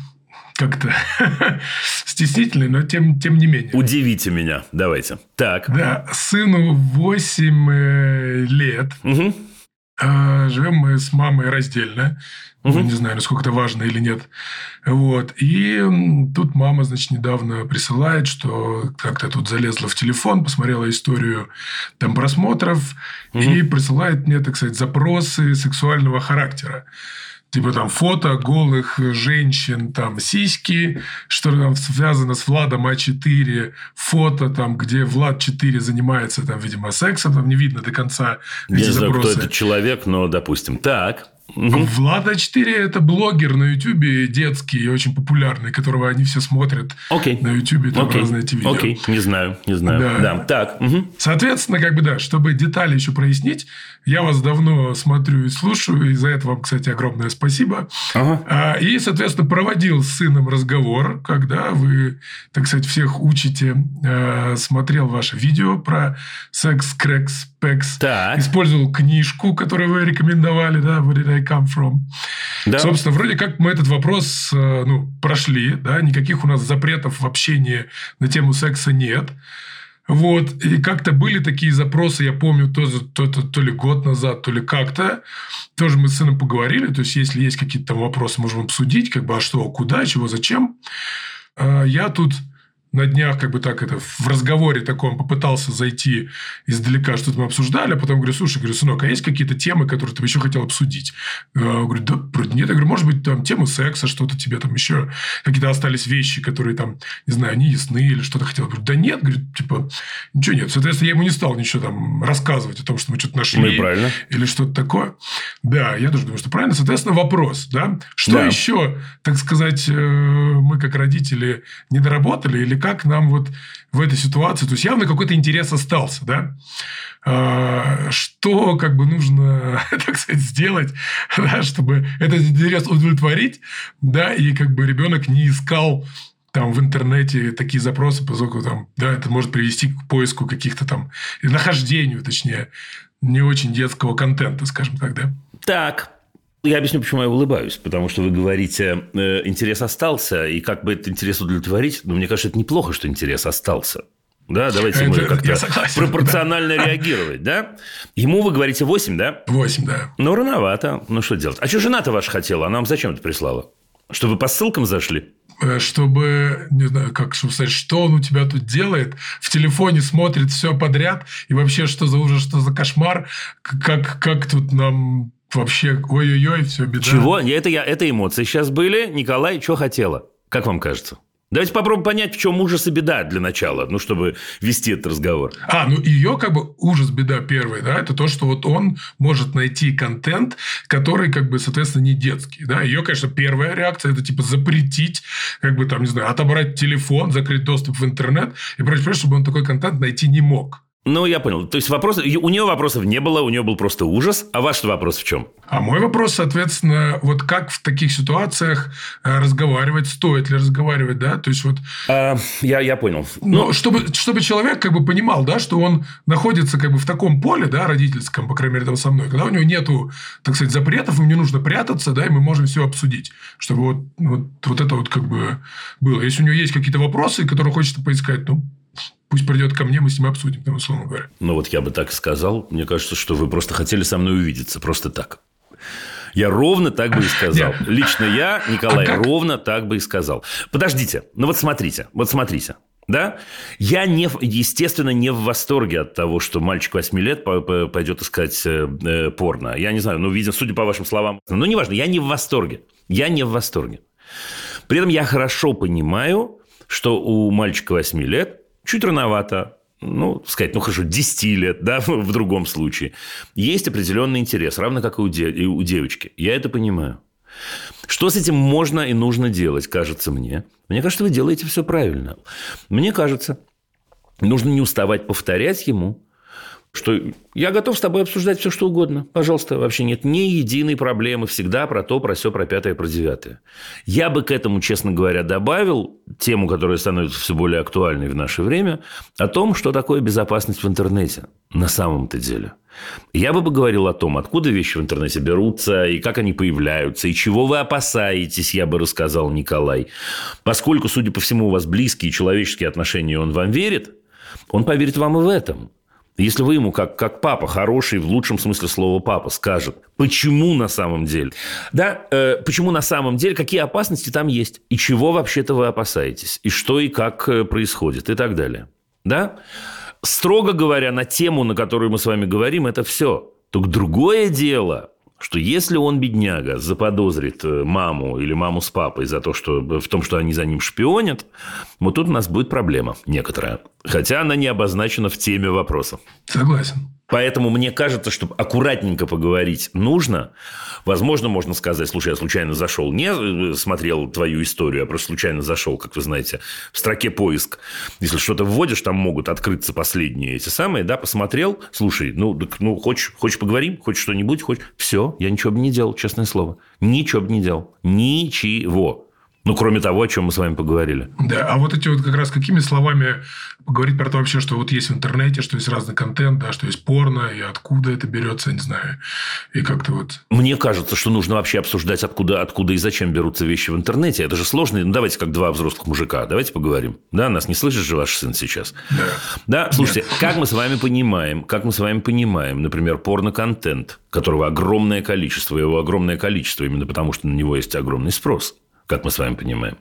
как-то стеснительный, но тем, тем не менее. Удивите меня. Давайте. Так. Да, сыну 8 э, лет. Угу. А, живем мы с мамой раздельно. Угу. Не знаю, насколько это важно или нет. Вот. И тут мама, значит, недавно присылает, что как-то тут залезла в телефон, посмотрела историю там просмотров угу. и присылает мне, так сказать, запросы сексуального характера типа там фото голых женщин, там сиськи, что там связано с Владом А4, фото там, где Влад 4 занимается там, видимо, сексом, там не видно до конца Я не знаю, кто этот человек, но допустим. Так. Угу. Влада 4 это блогер на Ютубе детский, очень популярный, которого они все смотрят Окей. на Ютубе, там Окей. разные эти видео. Окей, не знаю, не знаю. Да. да. Так. Угу. Соответственно, как бы да, чтобы детали еще прояснить, я вас давно смотрю и слушаю, и за это вам, кстати, огромное спасибо. Ага. А, и, соответственно, проводил с сыном разговор, когда вы, так сказать, всех учите, э, смотрел ваше видео про секс, пекс, так. использовал книжку, которую вы рекомендовали, да, Where did I come from? Да. Собственно, вроде как мы этот вопрос э, ну, прошли, да, никаких у нас запретов в общении на тему секса нет. Вот. И как-то были такие запросы, я помню, то, то, то, то ли год назад, то ли как-то. Тоже мы с сыном поговорили. То есть, если есть какие-то там вопросы, можем обсудить, как бы, а что, куда, чего, зачем. А, я тут на днях как бы так это в разговоре таком попытался зайти издалека, что-то мы обсуждали, а потом говорю, слушай, говорю, сынок, а есть какие-то темы, которые ты бы еще хотел обсудить? Я говорю, да, вроде нет. Я говорю, может быть, там тему секса, что-то тебе там еще, какие-то остались вещи, которые там, не знаю, не ясны или что-то хотел. Я говорю, да нет, говорю, типа, ничего нет. Соответственно, я ему не стал ничего там рассказывать о том, что мы что-то нашли. Ну, правильно. Или что-то такое. Да, я тоже думаю, что правильно. Соответственно, вопрос, да, что да. еще, так сказать, э, мы как родители не доработали или как нам вот в этой ситуации, то есть явно какой-то интерес остался, да, а, что как бы нужно, так сказать, сделать, да, чтобы этот интерес удовлетворить, да, и как бы ребенок не искал там в интернете такие запросы, поскольку там, да, это может привести к поиску каких-то там, нахождению, точнее, не очень детского контента, скажем так, да? Так, я объясню, почему я улыбаюсь. Потому что вы говорите, э, интерес остался, и как бы этот интерес удовлетворить. Но мне кажется, это неплохо, что интерес остался. Да, давайте мы как-то пропорционально да. реагировать, да? Ему вы говорите 8, да? 8, да. Ну, рановато. Ну, что делать? А что жена-то ваша хотела? Она вам зачем это прислала? Чтобы по ссылкам зашли? Э, чтобы, не знаю, как чтобы сказать, что он у тебя тут делает, в телефоне смотрит все подряд, и вообще, что за ужас, что за кошмар, как, как тут нам вообще ой-ой-ой, все беда. Чего? Это, я, это эмоции сейчас были. Николай, что хотела? Как вам кажется? Давайте попробуем понять, в чем ужас и беда для начала, ну, чтобы вести этот разговор. А, ну, ее как бы ужас, беда первый, да, это то, что вот он может найти контент, который, как бы, соответственно, не детский, да. Ее, конечно, первая реакция – это, типа, запретить, как бы, там, не знаю, отобрать телефон, закрыть доступ в интернет и прочее, чтобы он такой контент найти не мог. Ну, я понял. То есть, вопрос... у нее вопросов не было, у нее был просто ужас. А ваш вопрос в чем? А мой вопрос, соответственно, вот как в таких ситуациях э, разговаривать, стоит ли разговаривать, да? То есть, вот... А, я, я понял. Ну, ну, чтобы, чтобы человек как бы понимал, да, что он находится как бы в таком поле, да, родительском, по крайней мере, там со мной, когда у него нету, так сказать, запретов, ему не нужно прятаться, да, и мы можем все обсудить, чтобы вот, вот, вот это вот как бы было. Если у него есть какие-то вопросы, которые хочется поискать, ну, Пусть придет ко мне, мы с ним обсудим, там, условно говоря. Ну, вот я бы так сказал. Мне кажется, что вы просто хотели со мной увидеться. Просто так. Я ровно так бы и сказал. Нет. Лично я, Николай, а ровно так бы и сказал. Подождите. Ну, вот смотрите. Вот смотрите. Да? Я, не, естественно, не в восторге от того, что мальчик 8 лет пойдет искать э, э, порно. Я не знаю, ну, видимо, судя по вашим словам. Ну, неважно, я не в восторге. Я не в восторге. При этом я хорошо понимаю, что у мальчика 8 лет чуть рановато, ну, сказать, ну, хорошо, 10 лет, да, в другом случае, есть определенный интерес, равно как и у, де- и у девочки. Я это понимаю. Что с этим можно и нужно делать, кажется мне? Мне кажется, вы делаете все правильно. Мне кажется, нужно не уставать повторять ему, что я готов с тобой обсуждать все, что угодно. Пожалуйста, вообще нет ни единой проблемы. Всегда про то, про все, про пятое, про девятое. Я бы к этому, честно говоря, добавил тему, которая становится все более актуальной в наше время, о том, что такое безопасность в интернете на самом-то деле. Я бы поговорил о том, откуда вещи в интернете берутся, и как они появляются, и чего вы опасаетесь, я бы рассказал Николай. Поскольку, судя по всему, у вас близкие человеческие отношения, он вам верит, он поверит вам и в этом – Если вы ему, как, как папа, хороший, в лучшем смысле слова папа, скажет, почему на самом деле, да, э, почему на самом деле, какие опасности там есть, и чего вообще-то вы опасаетесь, и что и как э, происходит, и так далее. Да? Строго говоря, на тему, на которую мы с вами говорим, это все. Только другое дело, что если он, бедняга, заподозрит э, маму или маму с папой за то, что, в том, что они за ним шпионят, вот тут у нас будет проблема некоторая. Хотя она не обозначена в теме вопроса. Согласен. Поэтому мне кажется, что аккуратненько поговорить нужно. Возможно, можно сказать, слушай, я случайно зашел, не э, смотрел твою историю, а просто случайно зашел, как вы знаете, в строке поиск. Если что-то вводишь, там могут открыться последние эти самые, да, посмотрел, слушай, ну, так, ну хочешь, хочешь поговорим, хочешь что-нибудь, хочешь... Все, я ничего бы не делал, честное слово. Ничего бы не делал. Ничего. Ну, кроме того, о чем мы с вами поговорили. Да, а вот эти вот как раз какими словами поговорить про то вообще, что вот есть в интернете, что есть разный контент, да, что есть порно, и откуда это берется, не знаю, и как-то вот... Мне кажется, что нужно вообще обсуждать, откуда, откуда и зачем берутся вещи в интернете. Это же сложно. Ну, давайте как два взрослых мужика, давайте поговорим. Да, нас не слышит же ваш сын сейчас? Да. Да, слушайте, Нет. как мы с вами понимаем, как мы с вами понимаем, например, порно-контент, которого огромное количество, его огромное количество, именно потому что на него есть огромный спрос – как мы с вами понимаем.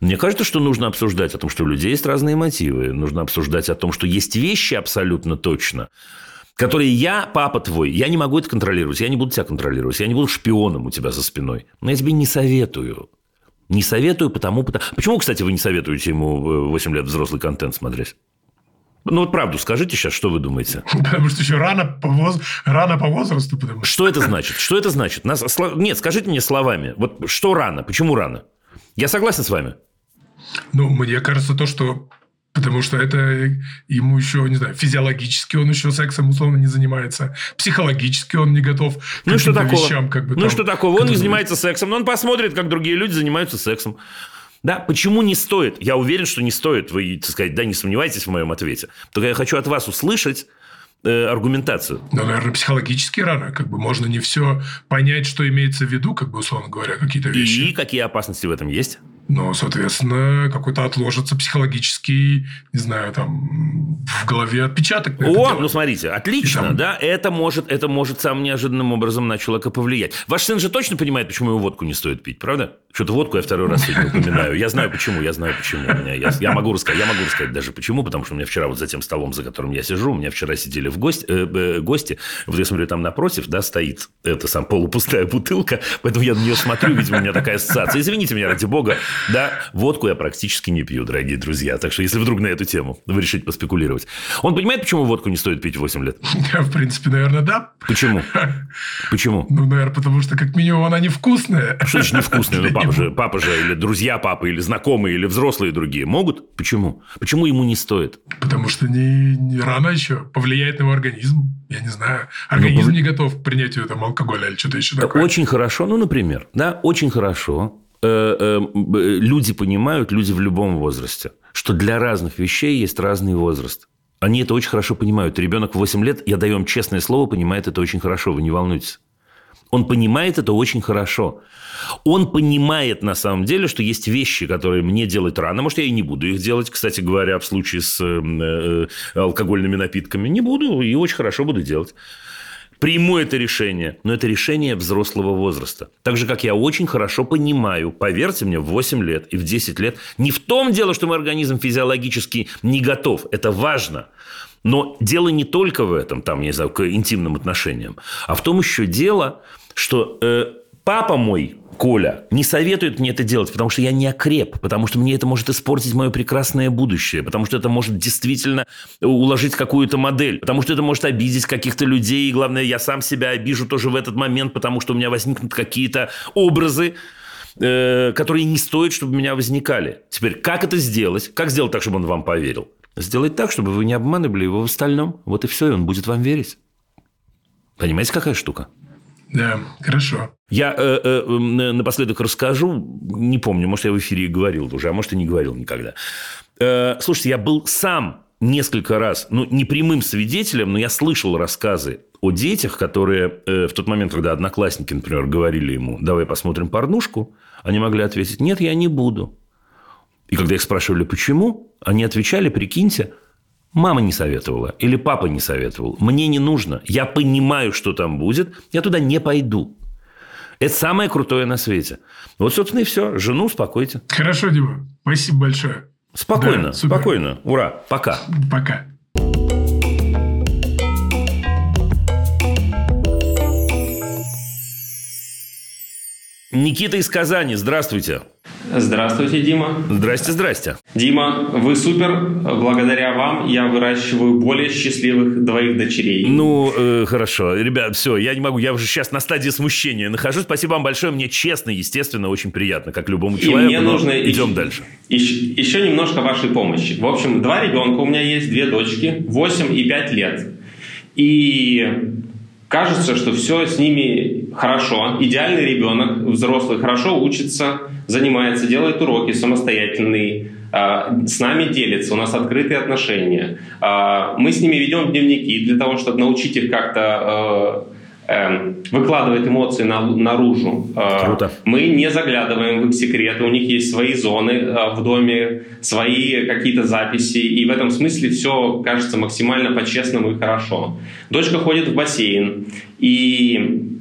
Мне кажется, что нужно обсуждать о том, что у людей есть разные мотивы. Нужно обсуждать о том, что есть вещи абсолютно точно, которые я, папа твой, я не могу это контролировать, я не буду тебя контролировать, я не буду шпионом у тебя за спиной. Но я тебе не советую. Не советую, потому... потому... Почему, кстати, вы не советуете ему 8 лет взрослый контент смотреть? Ну, вот правду скажите сейчас, что вы думаете? Потому что еще рано по, воз... рано по возрасту. Потому что... это значит? Что это значит? Нас... Нет, скажите мне словами. Вот что рано? Почему рано? Я согласен с вами. Ну, мне кажется, то, что Потому что это ему еще, не знаю, физиологически он еще сексом условно не занимается, психологически он не готов к ну, что такого? вещам. Как бы, ну, там, что такого? Он не занимается сексом, но он посмотрит, как другие люди занимаются сексом. Да, почему не стоит? Я уверен, что не стоит. Вы, так сказать, да, не сомневайтесь в моем ответе. Только я хочу от вас услышать э, аргументацию. Ну, наверное, психологически рано. Как бы можно не все понять, что имеется в виду, как бы, условно говоря, какие-то вещи. И какие опасности в этом есть? но, соответственно, какой-то отложится психологический, не знаю, там, в голове отпечаток. О, ну смотрите, отлично, там... да, это может, это может самым неожиданным образом на человека повлиять. Ваш сын же точно понимает, почему его водку не стоит пить, правда? Что-то водку я второй раз сегодня упоминаю. Я знаю почему, я знаю почему. У меня, я, я, могу рассказать, я могу рассказать даже почему, потому что у меня вчера вот за тем столом, за которым я сижу, у меня вчера сидели в гости, э, э, гости. Вот я смотрю, там напротив, да, стоит эта сам полупустая бутылка, поэтому я на нее смотрю, видимо, у меня такая ассоциация. Извините меня, ради бога, да, водку я практически не пью, дорогие друзья. Так что, если вдруг на эту тему вы решите поспекулировать. Он понимает, почему водку не стоит пить в 8 лет? В принципе, наверное, да. Почему? Почему? Ну, наверное, потому что, как минимум, она невкусная. Что значит невкусная? Ну, папа же, папа же, или друзья папы, или знакомые, или взрослые другие могут? Почему? Почему ему не стоит? Потому что не, не рано еще. Повлияет на его организм. Я не знаю. Организм ну, не готов к принятию там, алкоголя или что-то еще такое. Очень хорошо. Ну, например, да, очень хорошо Э, э, люди понимают, люди в любом возрасте, что для разных вещей есть разный возраст. Они это очень хорошо понимают. Ребенок в 8 лет, я даю вам честное слово, понимает это очень хорошо, вы не волнуйтесь. Он понимает это очень хорошо. Он понимает на самом деле, что есть вещи, которые мне делать рано. Может, я и не буду их делать, кстати говоря, в случае с э, алкогольными напитками. Не буду и очень хорошо буду делать приму это решение, но это решение взрослого возраста. Так же, как я очень хорошо понимаю, поверьте мне, в 8 лет и в 10 лет, не в том дело, что мой организм физиологически не готов, это важно, но дело не только в этом, там, не знаю, к интимным отношениям, а в том еще дело, что э, папа мой Коля не советует мне это делать, потому что я не окреп, потому что мне это может испортить мое прекрасное будущее, потому что это может действительно уложить какую-то модель, потому что это может обидеть каких-то людей, и главное, я сам себя обижу тоже в этот момент, потому что у меня возникнут какие-то образы, э, которые не стоит, чтобы у меня возникали. Теперь, как это сделать? Как сделать так, чтобы он вам поверил? Сделать так, чтобы вы не обманывали его в остальном. Вот и все, и он будет вам верить. Понимаете, какая штука? Да, хорошо. Я э, э, напоследок расскажу, не помню, может, я в эфире говорил уже, а может, и не говорил никогда. Э, слушайте, я был сам несколько раз, ну, не прямым свидетелем, но я слышал рассказы о детях, которые э, в тот момент, когда одноклассники, например, говорили ему, давай посмотрим порнушку, они могли ответить, нет, я не буду. И когда их спрашивали, почему, они отвечали, прикиньте, Мама не советовала или папа не советовал. Мне не нужно. Я понимаю, что там будет. Я туда не пойду. Это самое крутое на свете. Вот, собственно, и все. Жену успокойте. Хорошо, Дима. Спасибо большое. Спокойно, да, спокойно. Ура. Пока. Пока. Никита из Казани, здравствуйте. Здравствуйте, Дима. Здрасте, здрасте. Дима, вы супер. Благодаря вам я выращиваю более счастливых двоих дочерей. Ну, э, хорошо. Ребят, все, я не могу. Я уже сейчас на стадии смущения нахожусь. Спасибо вам большое. Мне честно, естественно, очень приятно, как любому человеку. И мне нужно... Идем еще, дальше. Еще, еще немножко вашей помощи. В общем, два ребенка у меня есть, две дочки, 8 и 5 лет. И кажется, что все с ними хорошо. Идеальный ребенок, взрослый, хорошо учится, занимается, делает уроки самостоятельные, а, с нами делится, у нас открытые отношения. А, мы с ними ведем дневники для того, чтобы научить их как-то а, эм, выкладывать эмоции наружу. Круто. Мы не заглядываем в их секреты, у них есть свои зоны в доме, свои какие-то записи, и в этом смысле все кажется максимально по-честному и хорошо. Дочка ходит в бассейн, и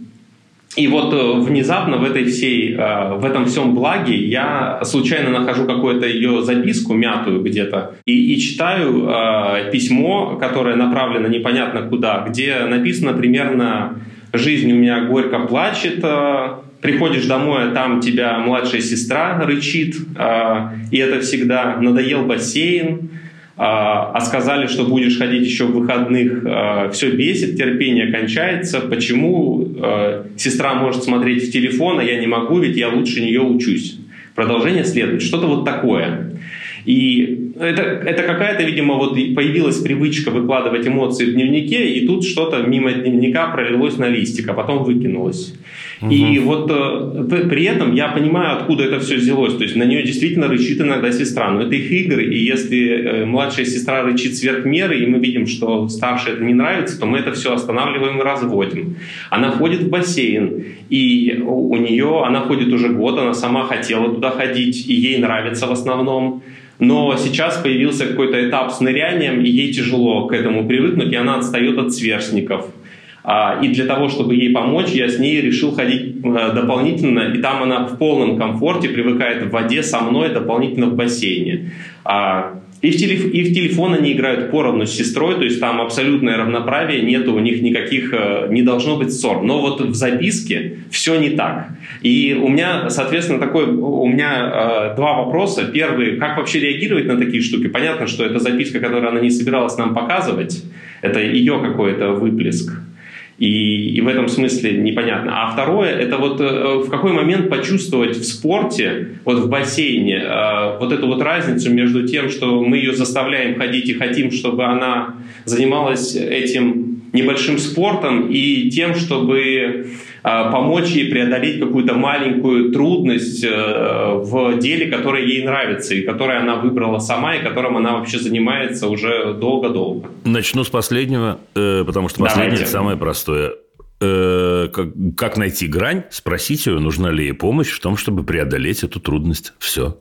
и вот э, внезапно в этой всей, э, в этом всем благе я случайно нахожу какую-то ее записку мятую где-то и, и читаю э, письмо, которое направлено непонятно куда, где написано примерно «Жизнь у меня горько плачет», приходишь домой, а там тебя младшая сестра рычит, и это всегда надоел бассейн, а, а сказали, что будешь ходить еще в выходных, а, все бесит, терпение кончается. Почему а, сестра может смотреть в телефон, а я не могу, ведь я лучше нее учусь. Продолжение следует. Что-то вот такое. И это, это какая-то, видимо, вот появилась привычка выкладывать эмоции в дневнике, и тут что-то мимо дневника пролилось на листик, а потом выкинулось. Угу. И вот э, при этом я понимаю, откуда это все взялось. То есть на нее действительно рычит иногда сестра. Но это их игры, и если э, младшая сестра рычит сверх меры, и мы видим, что старшей это не нравится, то мы это все останавливаем и разводим. Она ходит в бассейн, и у нее, она ходит уже год, она сама хотела туда ходить, и ей нравится в основном. Но сейчас появился какой-то этап с нырянием, и ей тяжело к этому привыкнуть, и она отстает от сверстников. А, и для того, чтобы ей помочь, я с ней решил ходить э, дополнительно, и там она в полном комфорте привыкает в воде со мной дополнительно в бассейне. И в, телеф... и в телефон они играют поровну с сестрой, то есть там абсолютное равноправие, нет у них никаких, э, не должно быть ссор. Но вот в записке все не так. И у меня, соответственно, такой, у меня э, два вопроса. Первый, как вообще реагировать на такие штуки? Понятно, что это записка, которую она не собиралась нам показывать, это ее какой-то выплеск. И, и в этом смысле непонятно. А второе, это вот э, в какой момент почувствовать в спорте, вот в бассейне, э, вот эту вот разницу между тем, что мы ее заставляем ходить и хотим, чтобы она занималась этим небольшим спортом, и тем, чтобы помочь ей преодолеть какую-то маленькую трудность э, в деле, которое ей нравится, и которое она выбрала сама, и которым она вообще занимается уже долго-долго. Начну с последнего, э, потому что последнее Давайте. самое простое э, как, как найти грань, спросить ее, нужна ли ей помощь в том, чтобы преодолеть эту трудность. Все.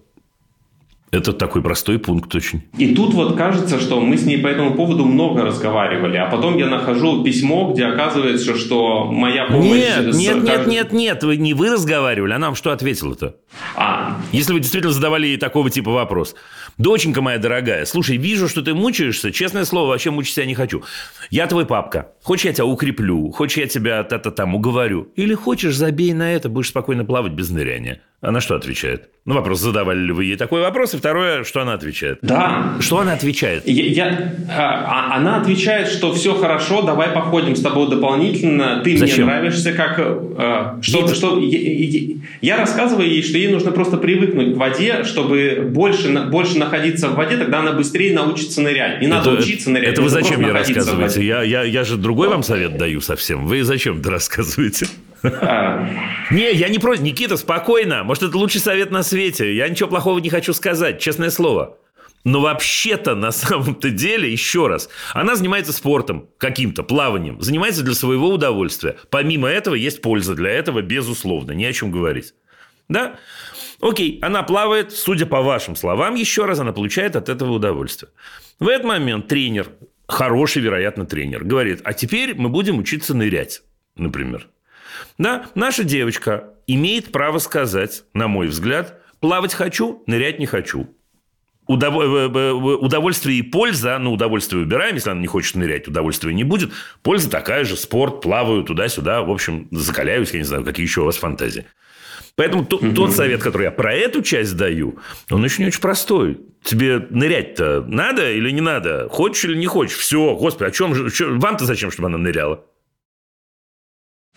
Это такой простой пункт очень. И тут вот кажется, что мы с ней по этому поводу много разговаривали, а потом я нахожу письмо, где оказывается, что моя помощь... Нет, нет, нет, нет, нет, вы не вы разговаривали, а нам что ответила-то? А. Если вы действительно задавали ей такого типа вопрос. Доченька моя дорогая, слушай, вижу, что ты мучаешься, честное слово, вообще мучиться я не хочу. Я твой папка. Хочешь, я тебя укреплю, хочешь, я тебя та-та там уговорю. Или хочешь, забей на это, будешь спокойно плавать без ныряния. Она что отвечает? Ну, вопрос, задавали ли вы ей такой вопрос? И второе, что она отвечает? Да. Что она отвечает? Я, я, а, а она отвечает, что все хорошо, давай походим с тобой дополнительно, ты Зачем? мне нравишься, как... А, что, ей... что, я, я, рассказываю ей, что ей нужно просто привыкнуть к воде, чтобы больше, больше находиться в воде, тогда она быстрее научится нырять. Не надо это, учиться нырять. Это вы зачем мне рассказываете? Я, я, я же другой вам совет даю совсем. Вы зачем это рассказываете? Не, я не против. Никита, спокойно. Может, это лучший совет на свете. Я ничего плохого не хочу сказать, честное слово. Но вообще-то, на самом-то деле, еще раз, она занимается спортом каким-то, плаванием, занимается для своего удовольствия. Помимо этого, есть польза для этого, безусловно, не о чем говорить. Да? Окей, она плавает, судя по вашим словам, еще раз она получает от этого удовольствие. В этот момент тренер, хороший, вероятно, тренер, говорит, а теперь мы будем учиться нырять, например. Да, наша девочка имеет право сказать, на мой взгляд, плавать хочу, нырять не хочу. Э, э, удовольствие и польза, ну, удовольствие убираем, если она не хочет нырять, удовольствия не будет. Польза такая же, спорт, плаваю туда-сюда, в общем, закаляюсь, я не знаю, какие еще у вас фантазии. Поэтому угу. тот совет, который я про эту часть даю, он очень очень простой. Тебе нырять-то надо или не надо? Хочешь или не хочешь? Все, господи, о чем же? Вам-то зачем, чтобы она ныряла?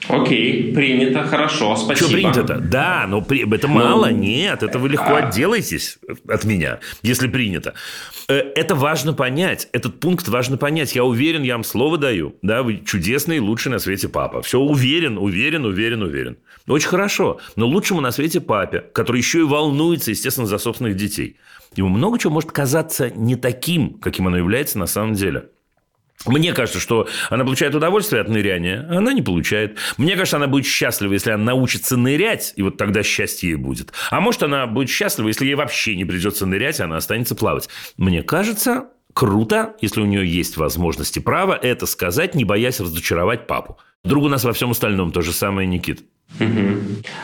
Окей, принято, хорошо, спасибо. Что принято-то? Да, но при... это ну, мало, нет, это вы легко а... отделаетесь от меня, если принято. Э, это важно понять, этот пункт важно понять. Я уверен, я вам слово даю, да, вы чудесный, лучший на свете папа. Все, уверен, уверен, уверен, уверен. Очень хорошо, но лучшему на свете папе, который еще и волнуется, естественно, за собственных детей. Ему много чего может казаться не таким, каким оно является на самом деле. Мне кажется, что она получает удовольствие от ныряния, а она не получает. Мне кажется, она будет счастлива, если она научится нырять, и вот тогда счастье ей будет. А может, она будет счастлива, если ей вообще не придется нырять, она останется плавать. Мне кажется, круто, если у нее есть возможности права это сказать, не боясь разочаровать папу. Друг у нас во всем остальном то же самое, Никит.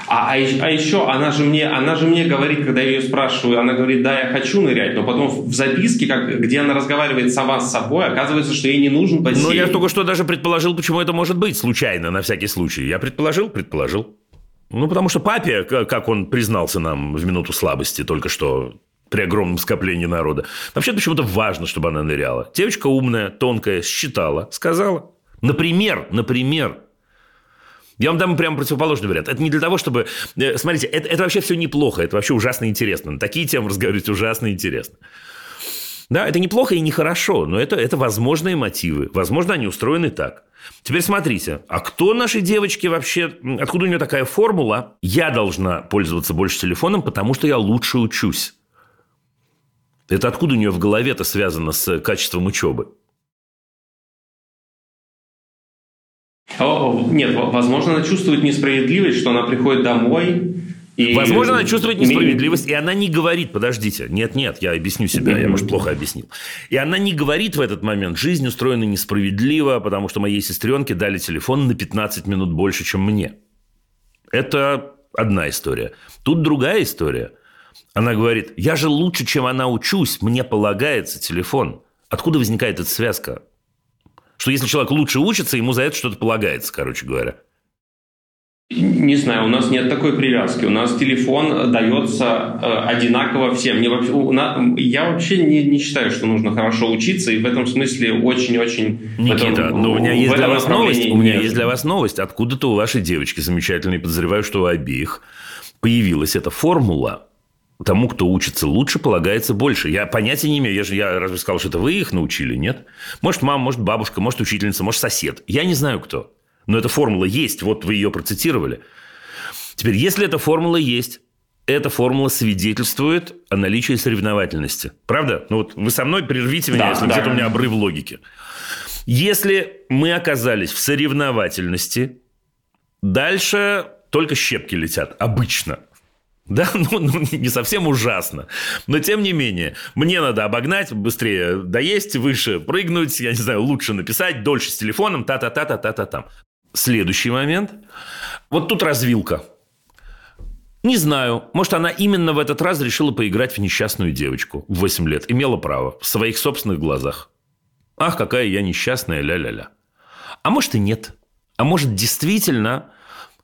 А, а, а еще она же мне, она же мне говорит, когда я ее спрашиваю, она говорит, да, я хочу нырять, но потом в записке, как, где она разговаривает сама с собой, оказывается, что ей не нужен бассейн. Ну, я только что даже предположил, почему это может быть, случайно, на всякий случай. Я предположил, предположил. Ну, потому что папе, как он признался нам в минуту слабости только что, при огромном скоплении народа, вообще почему-то важно, чтобы она ныряла. Девочка умная, тонкая, считала, сказала. Например, например, я вам дам прямо противоположный вариант. Это не для того, чтобы... Э, смотрите, это, это вообще все неплохо, это вообще ужасно интересно. На такие темы разговаривать ужасно интересно. Да, это неплохо и нехорошо, но это, это возможные мотивы. Возможно, они устроены так. Теперь смотрите, а кто нашей девочке вообще... Откуда у нее такая формула? Я должна пользоваться больше телефоном, потому что я лучше учусь. Это откуда у нее в голове это связано с качеством учебы? Нет, возможно, она чувствует несправедливость, что она приходит домой и... Возможно, она чувствует несправедливость, и она не говорит, подождите, нет-нет, я объясню себя, я, может, плохо объяснил. И она не говорит в этот момент, жизнь устроена несправедливо, потому что моей сестренке дали телефон на 15 минут больше, чем мне. Это одна история. Тут другая история. Она говорит, я же лучше, чем она учусь, мне полагается телефон. Откуда возникает эта связка? Что если человек лучше учится, ему за это что-то полагается, короче говоря. Не знаю, у нас нет такой привязки. У нас телефон дается э, одинаково всем. Не, у, на, я вообще не, не считаю, что нужно хорошо учиться, и в этом смысле очень-очень... Никита, этом, ну, у меня есть для вас новость. У меня есть для вас новость. Откуда-то у вашей девочки замечательной, подозреваю, что у обеих появилась эта формула тому, кто учится лучше, полагается больше. Я понятия не имею. Я же я разве сказал, что это вы их научили, нет? Может, мама, может, бабушка, может, учительница, может, сосед. Я не знаю, кто. Но эта формула есть. Вот вы ее процитировали. Теперь, если эта формула есть, эта формула свидетельствует о наличии соревновательности. Правда? Ну вот вы со мной прервите меня, да, если да. где-то у меня обрыв логики. Если мы оказались в соревновательности, дальше только щепки летят. Обычно. Да, ну, ну, не совсем ужасно. Но тем не менее, мне надо обогнать, быстрее доесть, выше прыгнуть, я не знаю, лучше написать, дольше с телефоном, та-та-та-та-та-та-там. Следующий момент. Вот тут развилка. Не знаю. Может, она именно в этот раз решила поиграть в несчастную девочку в 8 лет. Имела право. В своих собственных глазах. Ах, какая я несчастная, ля-ля-ля. А может и нет. А может, действительно,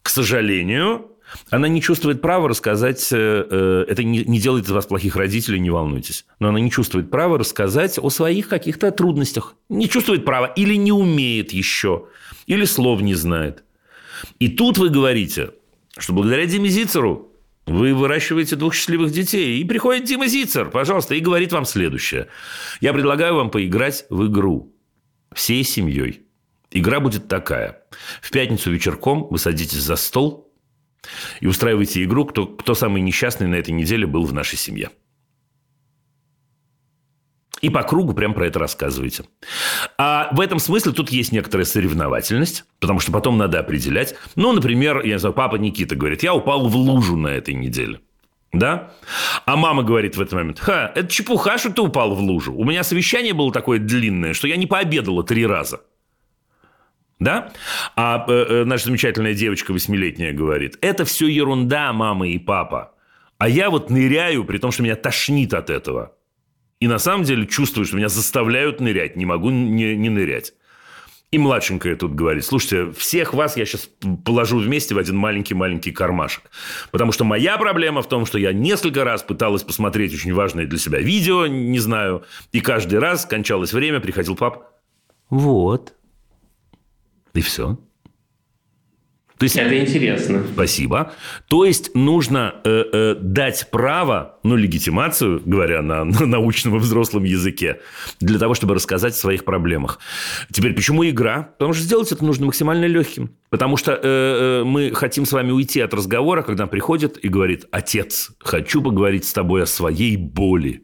к сожалению, она не чувствует права рассказать, э, э, это не, делает из вас плохих родителей, не волнуйтесь, но она не чувствует права рассказать о своих каких-то трудностях. Не чувствует права или не умеет еще, или слов не знает. И тут вы говорите, что благодаря Диме Зицеру вы выращиваете двух счастливых детей. И приходит Дима Зицер, пожалуйста, и говорит вам следующее. Я предлагаю вам поиграть в игру всей семьей. Игра будет такая. В пятницу вечерком вы садитесь за стол, и устраивайте игру, кто, кто самый несчастный на этой неделе был в нашей семье. И по кругу прям про это рассказываете. А в этом смысле тут есть некоторая соревновательность, потому что потом надо определять. Ну, например, я не знаю, папа Никита говорит, я упал в лужу на этой неделе. Да? А мама говорит в этот момент, ха, это чепуха, что ты упал в лужу. У меня совещание было такое длинное, что я не пообедала три раза. Да? А э, э, наша замечательная девочка восьмилетняя говорит, это все ерунда, мама и папа. А я вот ныряю, при том, что меня тошнит от этого. И на самом деле чувствую, что меня заставляют нырять, не могу не, не нырять. И младшенькая тут говорит, слушайте, всех вас я сейчас положу вместе в один маленький-маленький кармашек. Потому что моя проблема в том, что я несколько раз пыталась посмотреть очень важное для себя видео, не знаю, и каждый раз кончалось время, приходил пап. Вот. И все. То есть, это интересно. Спасибо. То есть нужно э, э, дать право, ну, легитимацию, говоря на, на научном и взрослом языке, для того, чтобы рассказать о своих проблемах. Теперь, почему игра? Потому что сделать это нужно максимально легким. Потому что э, э, мы хотим с вами уйти от разговора, когда приходит и говорит, отец, хочу поговорить с тобой о своей боли.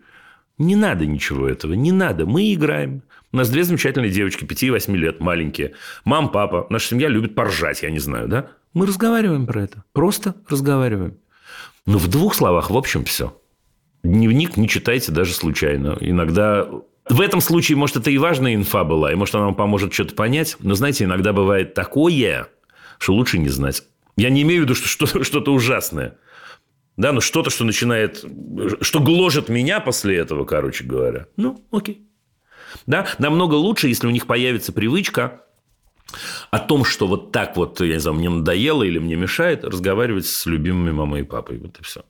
Не надо ничего этого, не надо. Мы играем. У нас две замечательные девочки, 5 и 8 лет, маленькие. Мам, папа, наша семья любит поржать, я не знаю, да? Мы разговариваем про это. Просто разговариваем. Но в двух словах, в общем, все. Дневник не читайте даже случайно. Иногда в этом случае, может, это и важная инфа была, и может, она вам поможет что-то понять. Но, знаете, иногда бывает такое, что лучше не знать. Я не имею в виду, что что-то ужасное. Да, но что-то, что начинает... Что гложет меня после этого, короче говоря. Ну, окей. Да? Намного лучше, если у них появится привычка о том, что вот так вот, я не знаю, мне надоело или мне мешает, разговаривать с любимыми мамой и папой. Вот и все.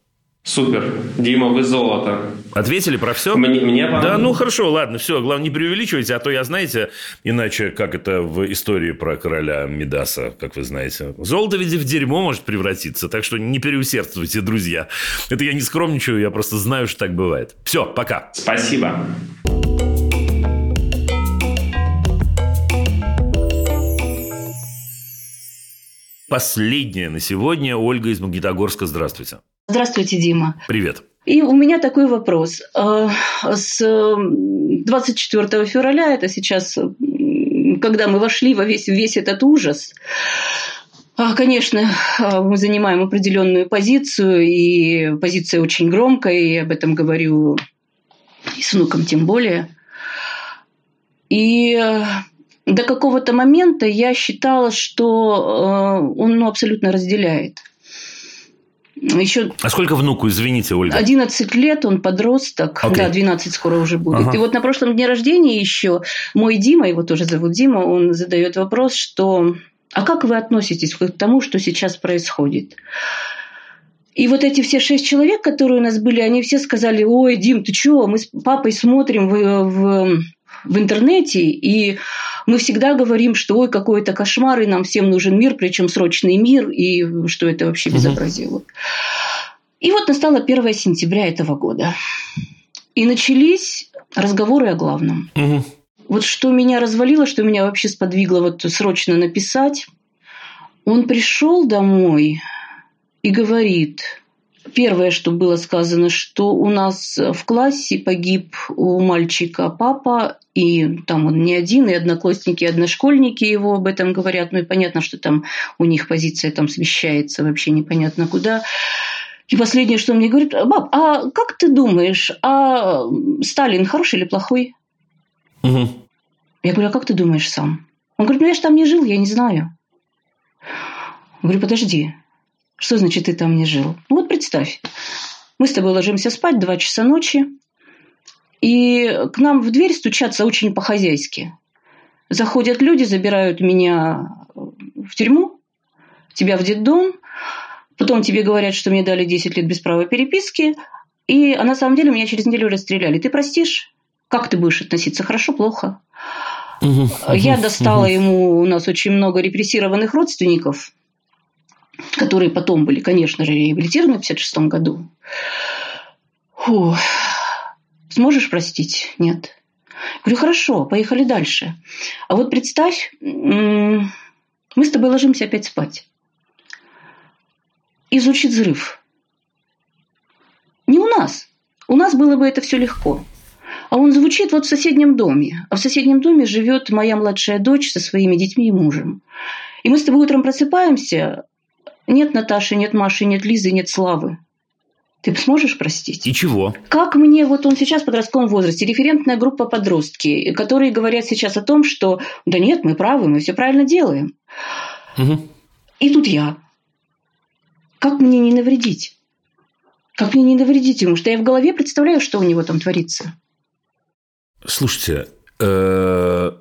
Супер. Дима, вы золото. Ответили про все? Мне, мне Да, ну хорошо, ладно, все. Главное, не преувеличивайте, а то я, знаете, иначе, как это в истории про короля Медаса, как вы знаете. Золото ведь в дерьмо может превратиться, так что не переусердствуйте, друзья. Это я не скромничаю, я просто знаю, что так бывает. Все, пока. Спасибо. Последняя на сегодня. Ольга из Магнитогорска. Здравствуйте. Здравствуйте, Дима. Привет. И у меня такой вопрос. Э, с 24 февраля, это сейчас, когда мы вошли во весь, весь этот ужас, э, Конечно, э, мы занимаем определенную позицию, и позиция очень громкая, и об этом говорю и с внуком тем более. И до какого-то момента я считала, что э, он ну, абсолютно разделяет. Еще а сколько внуку, извините, Ольга? 11 лет, он подросток. Okay. Да, 12 скоро уже будет. Ага. И вот на прошлом дне рождения еще мой Дима, его тоже зовут Дима, он задает вопрос, что а как вы относитесь к тому, что сейчас происходит? И вот эти все шесть человек, которые у нас были, они все сказали, ой, Дим, ты чего, мы с папой смотрим в, в, в интернете, и мы всегда говорим, что ой, какой это кошмар, и нам всем нужен мир, причем срочный мир, и что это вообще безобразие. Угу. И вот настало 1 сентября этого года. И начались разговоры о главном. Угу. Вот что меня развалило, что меня вообще сподвигло вот срочно написать. Он пришел домой и говорит, Первое, что было сказано, что у нас в классе погиб у мальчика папа, и там он не один, и одноклассники, и одношкольники его об этом говорят. Ну и понятно, что там у них позиция там смещается вообще непонятно куда. И последнее, что он мне говорит, баб, а как ты думаешь, а Сталин хороший или плохой? Угу. Я говорю, а как ты думаешь сам? Он говорит, ну я же там не жил, я не знаю. Я говорю, подожди, что значит ты там не жил? Ну вот представь, мы с тобой ложимся спать, два часа ночи, и к нам в дверь стучатся очень по-хозяйски. Заходят люди, забирают меня в тюрьму, тебя в детдом, потом тебе говорят, что мне дали 10 лет без права переписки, и а на самом деле меня через неделю расстреляли. Ты простишь? Как ты будешь относиться? Хорошо, плохо? Я достала ему, у нас очень много репрессированных родственников, которые потом были, конечно же, реабилитированы в 1956 году. Фу. Сможешь простить? Нет. Говорю, хорошо, поехали дальше. А вот представь, мы с тобой ложимся опять спать. И взрыв. Не у нас. У нас было бы это все легко. А он звучит вот в соседнем доме. А в соседнем доме живет моя младшая дочь со своими детьми и мужем. И мы с тобой утром просыпаемся. Нет Наташи, нет Маши, нет Лизы, нет Славы. Ты сможешь простить? И чего? Как мне, вот он сейчас в подростковом возрасте, референтная группа подростки, которые говорят сейчас о том, что да нет, мы правы, мы все правильно делаем. Угу. И тут я. Как мне не навредить? Как мне не навредить ему? Что я в голове представляю, что у него там творится. Слушайте, э,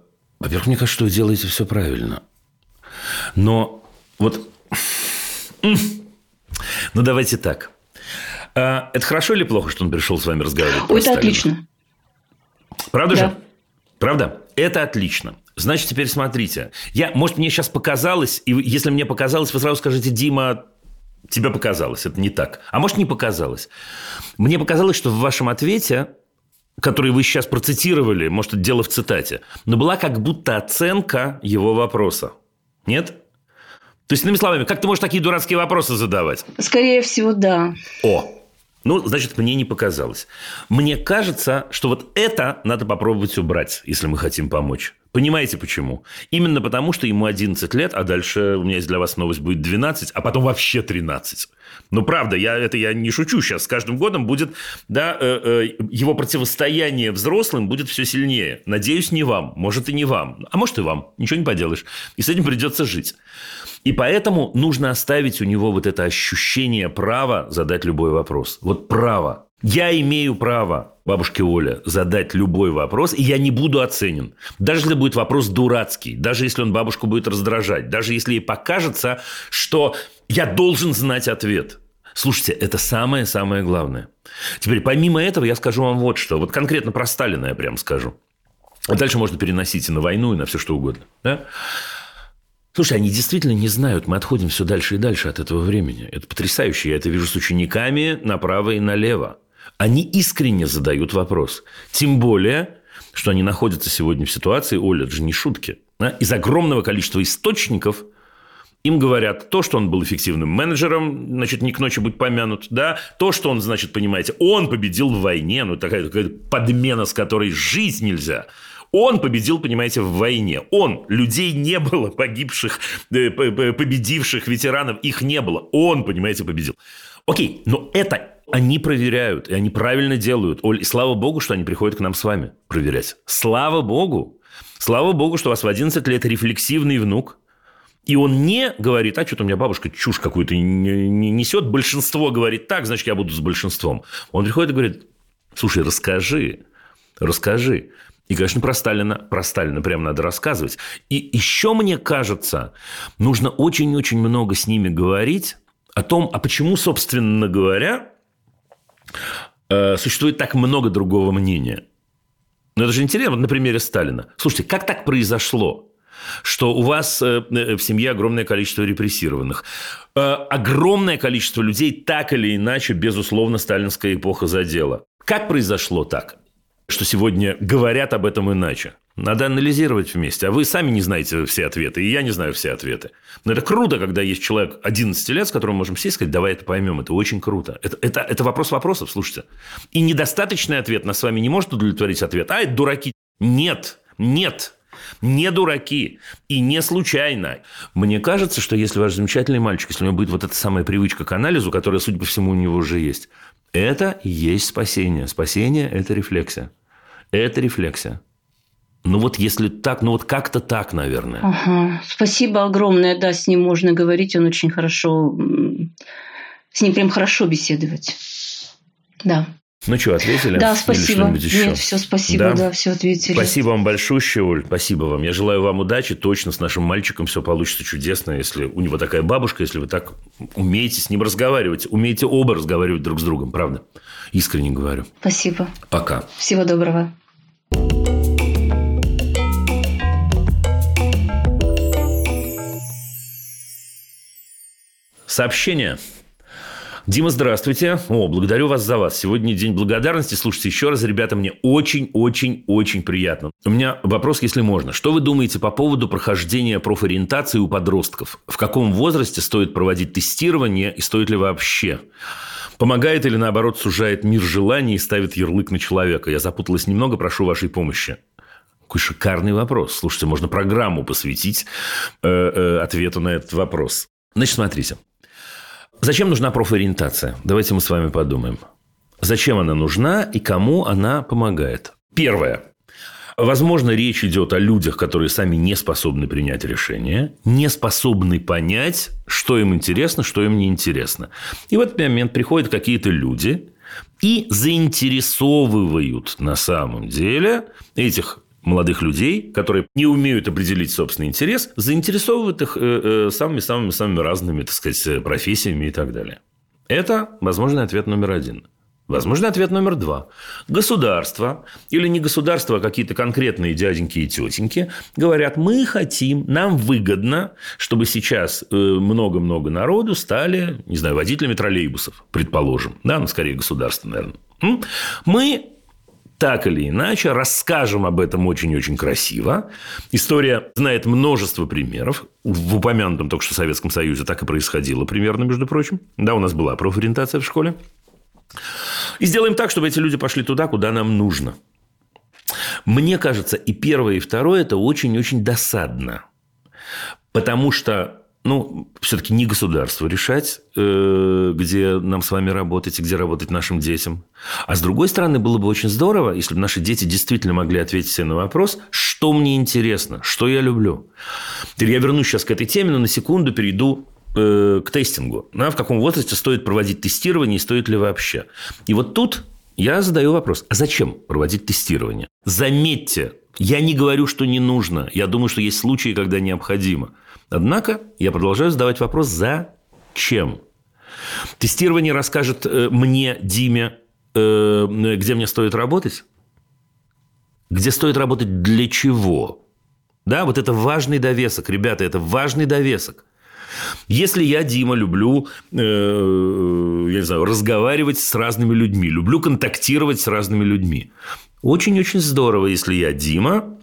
во-первых, мне кажется, что вы делаете все правильно. Но вот... Ну, давайте так. А, это хорошо или плохо, что он пришел с вами разговаривать? Ой, это отлично. Правда да. же? Правда? Это отлично. Значит, теперь смотрите. Я, может, мне сейчас показалось, и если мне показалось, вы сразу скажете, Дима, тебе показалось. Это не так. А может, не показалось. Мне показалось, что в вашем ответе который вы сейчас процитировали, может, это дело в цитате, но была как будто оценка его вопроса. Нет? То есть, иными словами, как ты можешь такие дурацкие вопросы задавать? Скорее всего, да. О, ну, значит, мне не показалось. Мне кажется, что вот это надо попробовать убрать, если мы хотим помочь. Понимаете почему? Именно потому, что ему 11 лет, а дальше у меня есть для вас новость будет 12, а потом вообще 13. Ну, правда, я, это я не шучу сейчас. С каждым годом будет, да, э, э, его противостояние взрослым будет все сильнее. Надеюсь, не вам. Может, и не вам. А может, и вам. Ничего не поделаешь. И с этим придется жить. И поэтому нужно оставить у него вот это ощущение права задать любой вопрос. Вот право. Я имею право, бабушке Оля, задать любой вопрос, и я не буду оценен. Даже если будет вопрос дурацкий, даже если он бабушку будет раздражать, даже если ей покажется, что я должен знать ответ. Слушайте, это самое-самое главное. Теперь, помимо этого, я скажу вам вот что. Вот конкретно про Сталина я прям скажу. А дальше можно переносить и на войну, и на все что угодно. Да? Слушай, они действительно не знают. Мы отходим все дальше и дальше от этого времени. Это потрясающе. Я это вижу с учениками направо и налево. Они искренне задают вопрос. Тем более, что они находятся сегодня в ситуации, Оля, это же не шутки, да? из огромного количества источников им говорят то, что он был эффективным менеджером, значит, не к ночи будет помянут, да, то, что он, значит, понимаете, он победил в войне, ну, такая, такая подмена, с которой жить нельзя – он победил, понимаете, в войне. Он. Людей не было погибших, э, победивших ветеранов. Их не было. Он, понимаете, победил. Окей, но это они проверяют, и они правильно делают. Оль, и слава богу, что они приходят к нам с вами проверять. Слава богу. Слава богу, что у вас в 11 лет рефлексивный внук, и он не говорит, а что-то у меня бабушка чушь какую-то несет, большинство говорит так, значит, я буду с большинством. Он приходит и говорит, слушай, расскажи, расскажи. И, конечно, про Сталина, про Сталина прям надо рассказывать. И еще, мне кажется, нужно очень-очень много с ними говорить о том, а почему, собственно говоря, э, существует так много другого мнения. Ну, это же интересно, вот на примере Сталина. Слушайте, как так произошло? что у вас э, э, в семье огромное количество репрессированных. Огромное количество людей так или иначе, безусловно, сталинская эпоха задела. Как произошло так? Что сегодня говорят об этом иначе. Надо анализировать вместе. А вы сами не знаете все ответы, и я не знаю все ответы. Но это круто, когда есть человек 11 лет, с которым мы можем сесть и сказать, давай это поймем. Это очень круто. Это, это, это вопрос вопросов, слушайте. И недостаточный ответ нас с вами не может удовлетворить ответ. А, это дураки. Нет, нет, не дураки и не случайно. Мне кажется, что если ваш замечательный мальчик, если у него будет вот эта самая привычка к анализу, которая, судя по всему, у него уже есть, это есть спасение. Спасение – это рефлексия. Это рефлексия. Ну вот если так, ну вот как-то так, наверное. Ага. Спасибо огромное. Да, с ним можно говорить. Он очень хорошо... С ним прям хорошо беседовать. Да. Ну что, ответили? Да, спасибо. Или еще? Нет, все, спасибо, да? да, все ответили. Спасибо вам большое, Оль, спасибо вам. Я желаю вам удачи, точно с нашим мальчиком все получится чудесно, если у него такая бабушка, если вы так умеете с ним разговаривать, умеете оба разговаривать друг с другом, правда? Искренне говорю. Спасибо. Пока. Всего доброго. Сообщение. Дима, здравствуйте. О, благодарю вас за вас. Сегодня день благодарности. Слушайте, еще раз, ребята, мне очень-очень-очень приятно. У меня вопрос, если можно. Что вы думаете по поводу прохождения профориентации у подростков? В каком возрасте стоит проводить тестирование и стоит ли вообще? Помогает или, наоборот, сужает мир желаний и ставит ярлык на человека? Я запуталась немного, прошу вашей помощи. Какой шикарный вопрос. Слушайте, можно программу посвятить э, э, ответу на этот вопрос. Значит, смотрите. Зачем нужна профориентация? Давайте мы с вами подумаем. Зачем она нужна и кому она помогает? Первое. Возможно, речь идет о людях, которые сами не способны принять решение, не способны понять, что им интересно, что им не интересно. И в этот момент приходят какие-то люди и заинтересовывают на самом деле этих молодых людей, которые не умеют определить собственный интерес, заинтересовывают их самыми-самыми-самыми э, разными, так сказать, профессиями и так далее. Это возможный ответ номер один – Возможно, ответ номер два. Государство, или не государство, а какие-то конкретные дяденьки и тетеньки говорят, мы хотим, нам выгодно, чтобы сейчас э, много-много народу стали, не знаю, водителями троллейбусов, предположим. Да, ну, скорее государство, наверное. Мы так или иначе расскажем об этом очень-очень красиво. История знает множество примеров. В упомянутом только что Советском Союзе так и происходило примерно, между прочим. Да, у нас была профориентация в школе. И сделаем так, чтобы эти люди пошли туда, куда нам нужно. Мне кажется, и первое, и второе – это очень-очень досадно. Потому что ну, все-таки не государство решать, э, где нам с вами работать и где работать нашим детям. А с другой стороны, было бы очень здорово, если бы наши дети действительно могли ответить себе на вопрос, что мне интересно, что я люблю. Теперь я вернусь сейчас к этой теме, но на секунду перейду Э, к тестингу. Да, в каком возрасте стоит проводить тестирование и стоит ли вообще. И вот тут я задаю вопрос, а зачем проводить тестирование? Заметьте, я не говорю, что не нужно. Я думаю, что есть случаи, когда необходимо. Однако я продолжаю задавать вопрос, зачем? Тестирование расскажет э, мне, Диме, э, где мне стоит работать? Где стоит работать для чего? Да, вот это важный довесок, ребята, это важный довесок. Если я, Дима, люблю, э, я не знаю, разговаривать с разными людьми, люблю контактировать с разными людьми, очень-очень здорово, если я, Дима,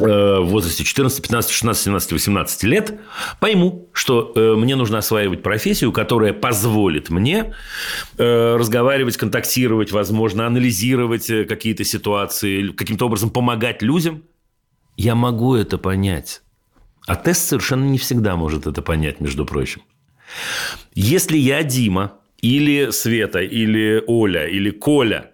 в возрасте 14, 15, 16, 17, 18 лет пойму, что э, мне нужно осваивать профессию, которая позволит мне э, разговаривать, контактировать, возможно, анализировать какие-то ситуации, каким-то образом помогать людям. Я могу это понять. А тест совершенно не всегда может это понять, между прочим. Если я, Дима, или Света, или Оля, или Коля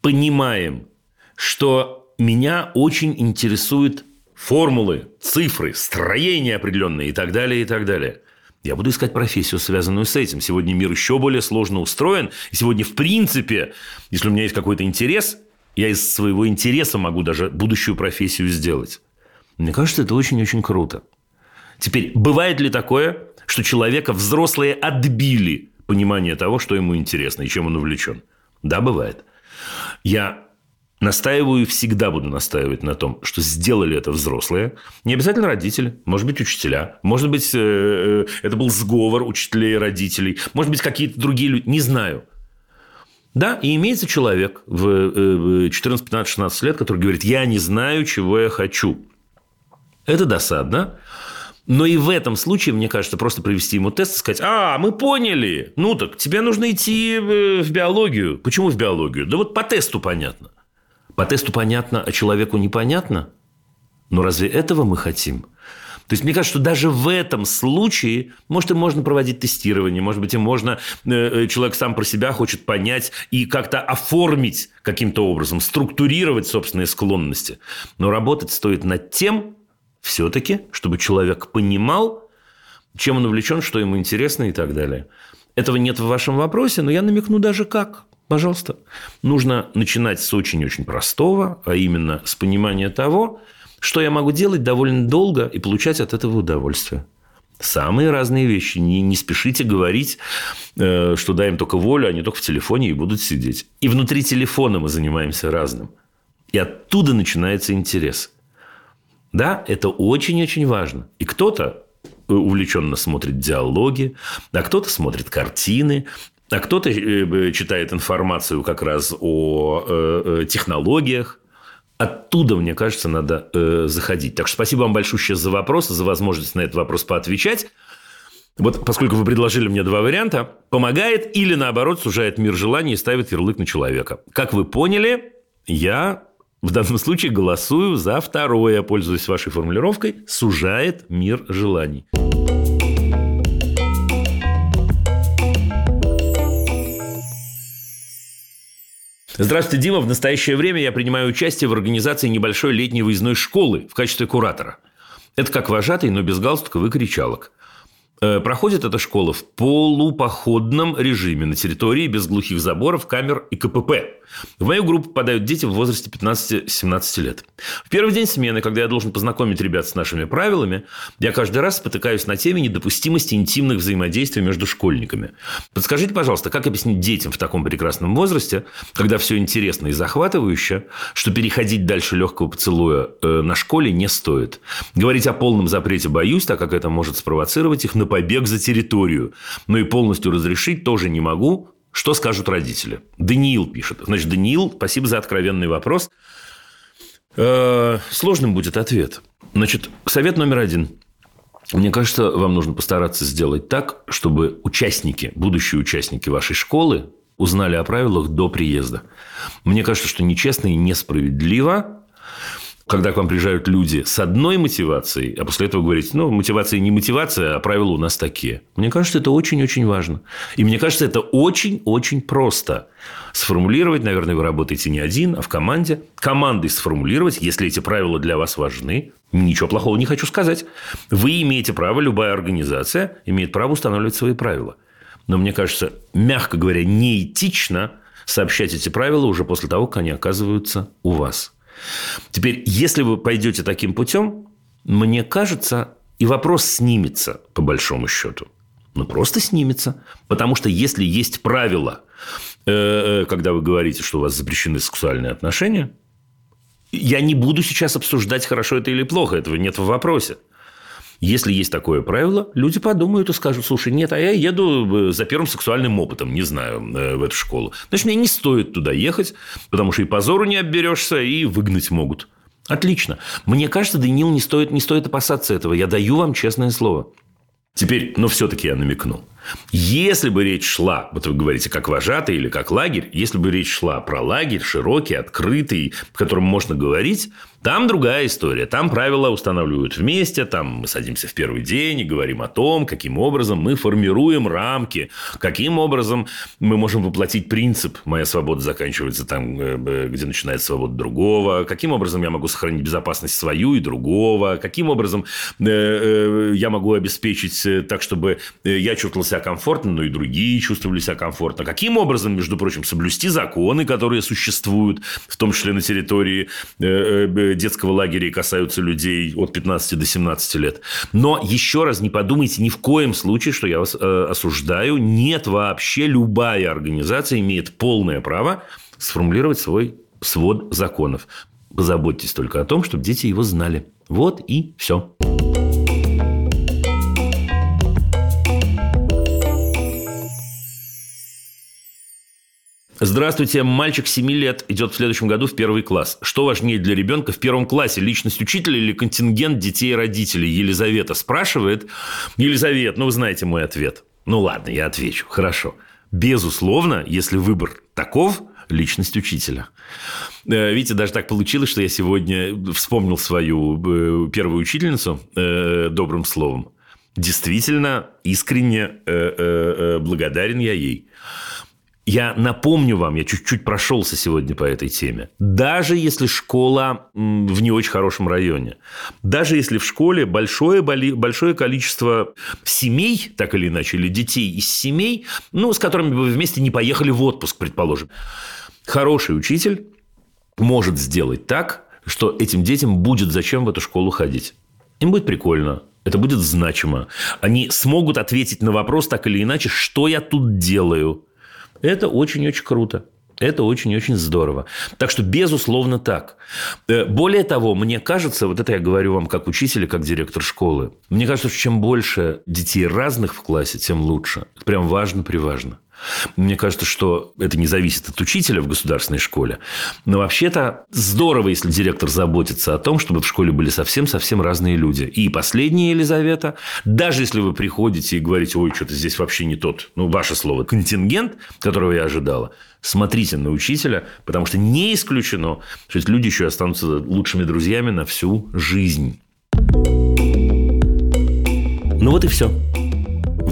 понимаем, что меня очень интересуют формулы, цифры, строения определенные и так далее, и так далее. Я буду искать профессию, связанную с этим. Сегодня мир еще более сложно устроен. И сегодня, в принципе, если у меня есть какой-то интерес, я из своего интереса могу даже будущую профессию сделать. Мне кажется, это очень-очень круто. Теперь, бывает ли такое, что человека взрослые отбили понимание того, что ему интересно и чем он увлечен? Да, бывает. Я настаиваю и всегда буду настаивать на том, что сделали это взрослые. Не обязательно родители, может быть, учителя, может быть, э, э, это был сговор учителей и родителей, может быть, какие-то другие люди, не знаю. Да, и имеется человек в 14, 15, 16 лет, который говорит, я не знаю, чего я хочу. Это досадно. Но и в этом случае, мне кажется, просто провести ему тест и сказать, а, мы поняли, ну так, тебе нужно идти в биологию. Почему в биологию? Да вот по тесту понятно. По тесту понятно, а человеку непонятно? Но разве этого мы хотим? То есть, мне кажется, что даже в этом случае, может, и можно проводить тестирование, может быть, и можно, э, э, человек сам про себя хочет понять и как-то оформить каким-то образом, структурировать собственные склонности. Но работать стоит над тем, все-таки, чтобы человек понимал, чем он увлечен, что ему интересно и так далее. Этого нет в вашем вопросе, но я намекну даже как. Пожалуйста. Нужно начинать с очень-очень простого, а именно с понимания того, что я могу делать довольно долго и получать от этого удовольствие. Самые разные вещи. Не, не спешите говорить, э, что даем только волю, они только в телефоне и будут сидеть. И внутри телефона мы занимаемся разным. И оттуда начинается интерес. Да, это очень-очень важно. И кто-то э, увлеченно смотрит диалоги, а кто-то смотрит картины, а кто-то э, читает информацию как раз о э, технологиях. Оттуда, мне кажется, надо заходить. Так что спасибо вам большое за вопрос, за возможность на этот вопрос поотвечать. Вот поскольку вы предложили мне два варианта, помогает или наоборот сужает мир желаний и ставит ярлык на человека. Как вы поняли, я в данном случае голосую за второе, пользуясь вашей формулировкой, сужает мир желаний. Здравствуйте, Дима. В настоящее время я принимаю участие в организации небольшой летней выездной школы в качестве куратора. Это как вожатый, но без галстуков и кричалок. Э, проходит эта школа в полупоходном режиме на территории без глухих заборов, камер и КПП. В мою группу попадают дети в возрасте 15-17 лет. В первый день смены, когда я должен познакомить ребят с нашими правилами, я каждый раз спотыкаюсь на теме недопустимости интимных взаимодействий между школьниками. Подскажите, пожалуйста, как объяснить детям в таком прекрасном возрасте, когда все интересно и захватывающе, что переходить дальше легкого поцелуя э, на школе не стоит? Говорить о полном запрете боюсь, так как это может спровоцировать их на побег за территорию. Но и полностью разрешить тоже не могу. Что скажут родители? Даниил пишет. Значит, Даниил, спасибо за откровенный вопрос. Э, сложным будет ответ. Значит, совет номер один. Мне кажется, вам нужно постараться сделать так, чтобы участники, будущие участники вашей школы узнали о правилах до приезда. Мне кажется, что нечестно и несправедливо когда к вам приезжают люди с одной мотивацией, а после этого говорите, ну, мотивация не мотивация, а правила у нас такие. Мне кажется, это очень-очень важно. И мне кажется, это очень-очень просто. Сформулировать, наверное, вы работаете не один, а в команде. Командой сформулировать, если эти правила для вас важны. Ничего плохого не хочу сказать. Вы имеете право, любая организация имеет право устанавливать свои правила. Но мне кажется, мягко говоря, неэтично сообщать эти правила уже после того, как они оказываются у вас. Теперь, если вы пойдете таким путем, мне кажется, и вопрос снимется, по большому счету. Ну, просто снимется. Потому что если есть правила, э, э, когда вы говорите, что у вас запрещены сексуальные отношения, я не буду сейчас обсуждать, хорошо это или плохо, этого нет в вопросе. Если есть такое правило, люди подумают и скажут, слушай, нет, а я еду э, за первым сексуальным опытом, не знаю, э, в эту школу. Значит, мне не стоит туда ехать, потому что и позору не обберешься, и выгнать могут. Отлично. Мне кажется, Даниил, не стоит, не стоит опасаться этого. Я даю вам честное слово. Теперь, ну, все-таки я намекну. Если бы речь шла, вот вы говорите, как вожатый или как лагерь, если бы речь шла про лагерь широкий, открытый, в котором можно говорить, там другая история. Там правила устанавливают вместе, там мы садимся в первый день и говорим о том, каким образом мы формируем рамки, каким образом мы можем воплотить принцип «моя свобода заканчивается там, э, где начинается свобода другого», каким образом я могу сохранить безопасность свою и другого, каким образом э, э, я могу обеспечить так, чтобы я чувствовал себя комфортно, но и другие чувствовали себя комфортно. Каким образом, между прочим, соблюсти законы, которые существуют, в том числе на территории детского лагеря и касаются людей от 15 до 17 лет. Но еще раз не подумайте ни в коем случае, что я вас э, осуждаю. Нет вообще, любая организация имеет полное право сформулировать свой свод законов. Позаботьтесь только о том, чтобы дети его знали. Вот и все. Здравствуйте, мальчик 7 лет идет в следующем году в первый класс. Что важнее для ребенка в первом классе? Личность учителя или контингент детей и родителей? Елизавета спрашивает. Елизавет, ну вы знаете мой ответ. Ну ладно, я отвечу. Хорошо. Безусловно, если выбор таков, личность учителя. Э, видите, даже так получилось, что я сегодня вспомнил свою э, первую учительницу э, добрым словом. Действительно, искренне благодарен я ей. Я напомню вам, я чуть-чуть прошелся сегодня по этой теме. Даже если школа в не очень хорошем районе, даже если в школе большое, большое количество семей, так или иначе, или детей из семей, ну, с которыми вы вместе не поехали в отпуск, предположим, хороший учитель может сделать так, что этим детям будет зачем в эту школу ходить. Им будет прикольно, это будет значимо. Они смогут ответить на вопрос так или иначе, что я тут делаю – это очень-очень круто. Это очень-очень здорово. Так что, безусловно, так. Э, более того, мне кажется, вот это я говорю вам как учитель и как директор школы, мне кажется, что чем больше детей разных в классе, тем лучше. Это прям важно-приважно. Мне кажется, что это не зависит от учителя в государственной школе. Но вообще-то здорово, если директор заботится о том, чтобы в школе были совсем-совсем разные люди. И последняя Елизавета, даже если вы приходите и говорите, ой, что-то здесь вообще не тот, ну, ваше слово, контингент, которого я ожидала, смотрите на учителя, потому что не исключено, что эти люди еще останутся лучшими друзьями на всю жизнь. Ну вот и все.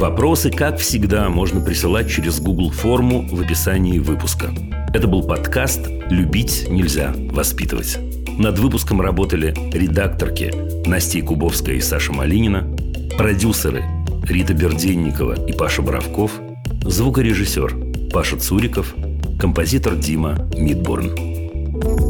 Вопросы, как всегда, можно присылать через Google форму в описании выпуска. Это был подкаст «Любить нельзя воспитывать». Над выпуском работали редакторки Настя Кубовская и Саша Малинина, продюсеры Рита Берденникова и Паша Боровков, звукорежиссер Паша Цуриков, композитор Дима Мидборн.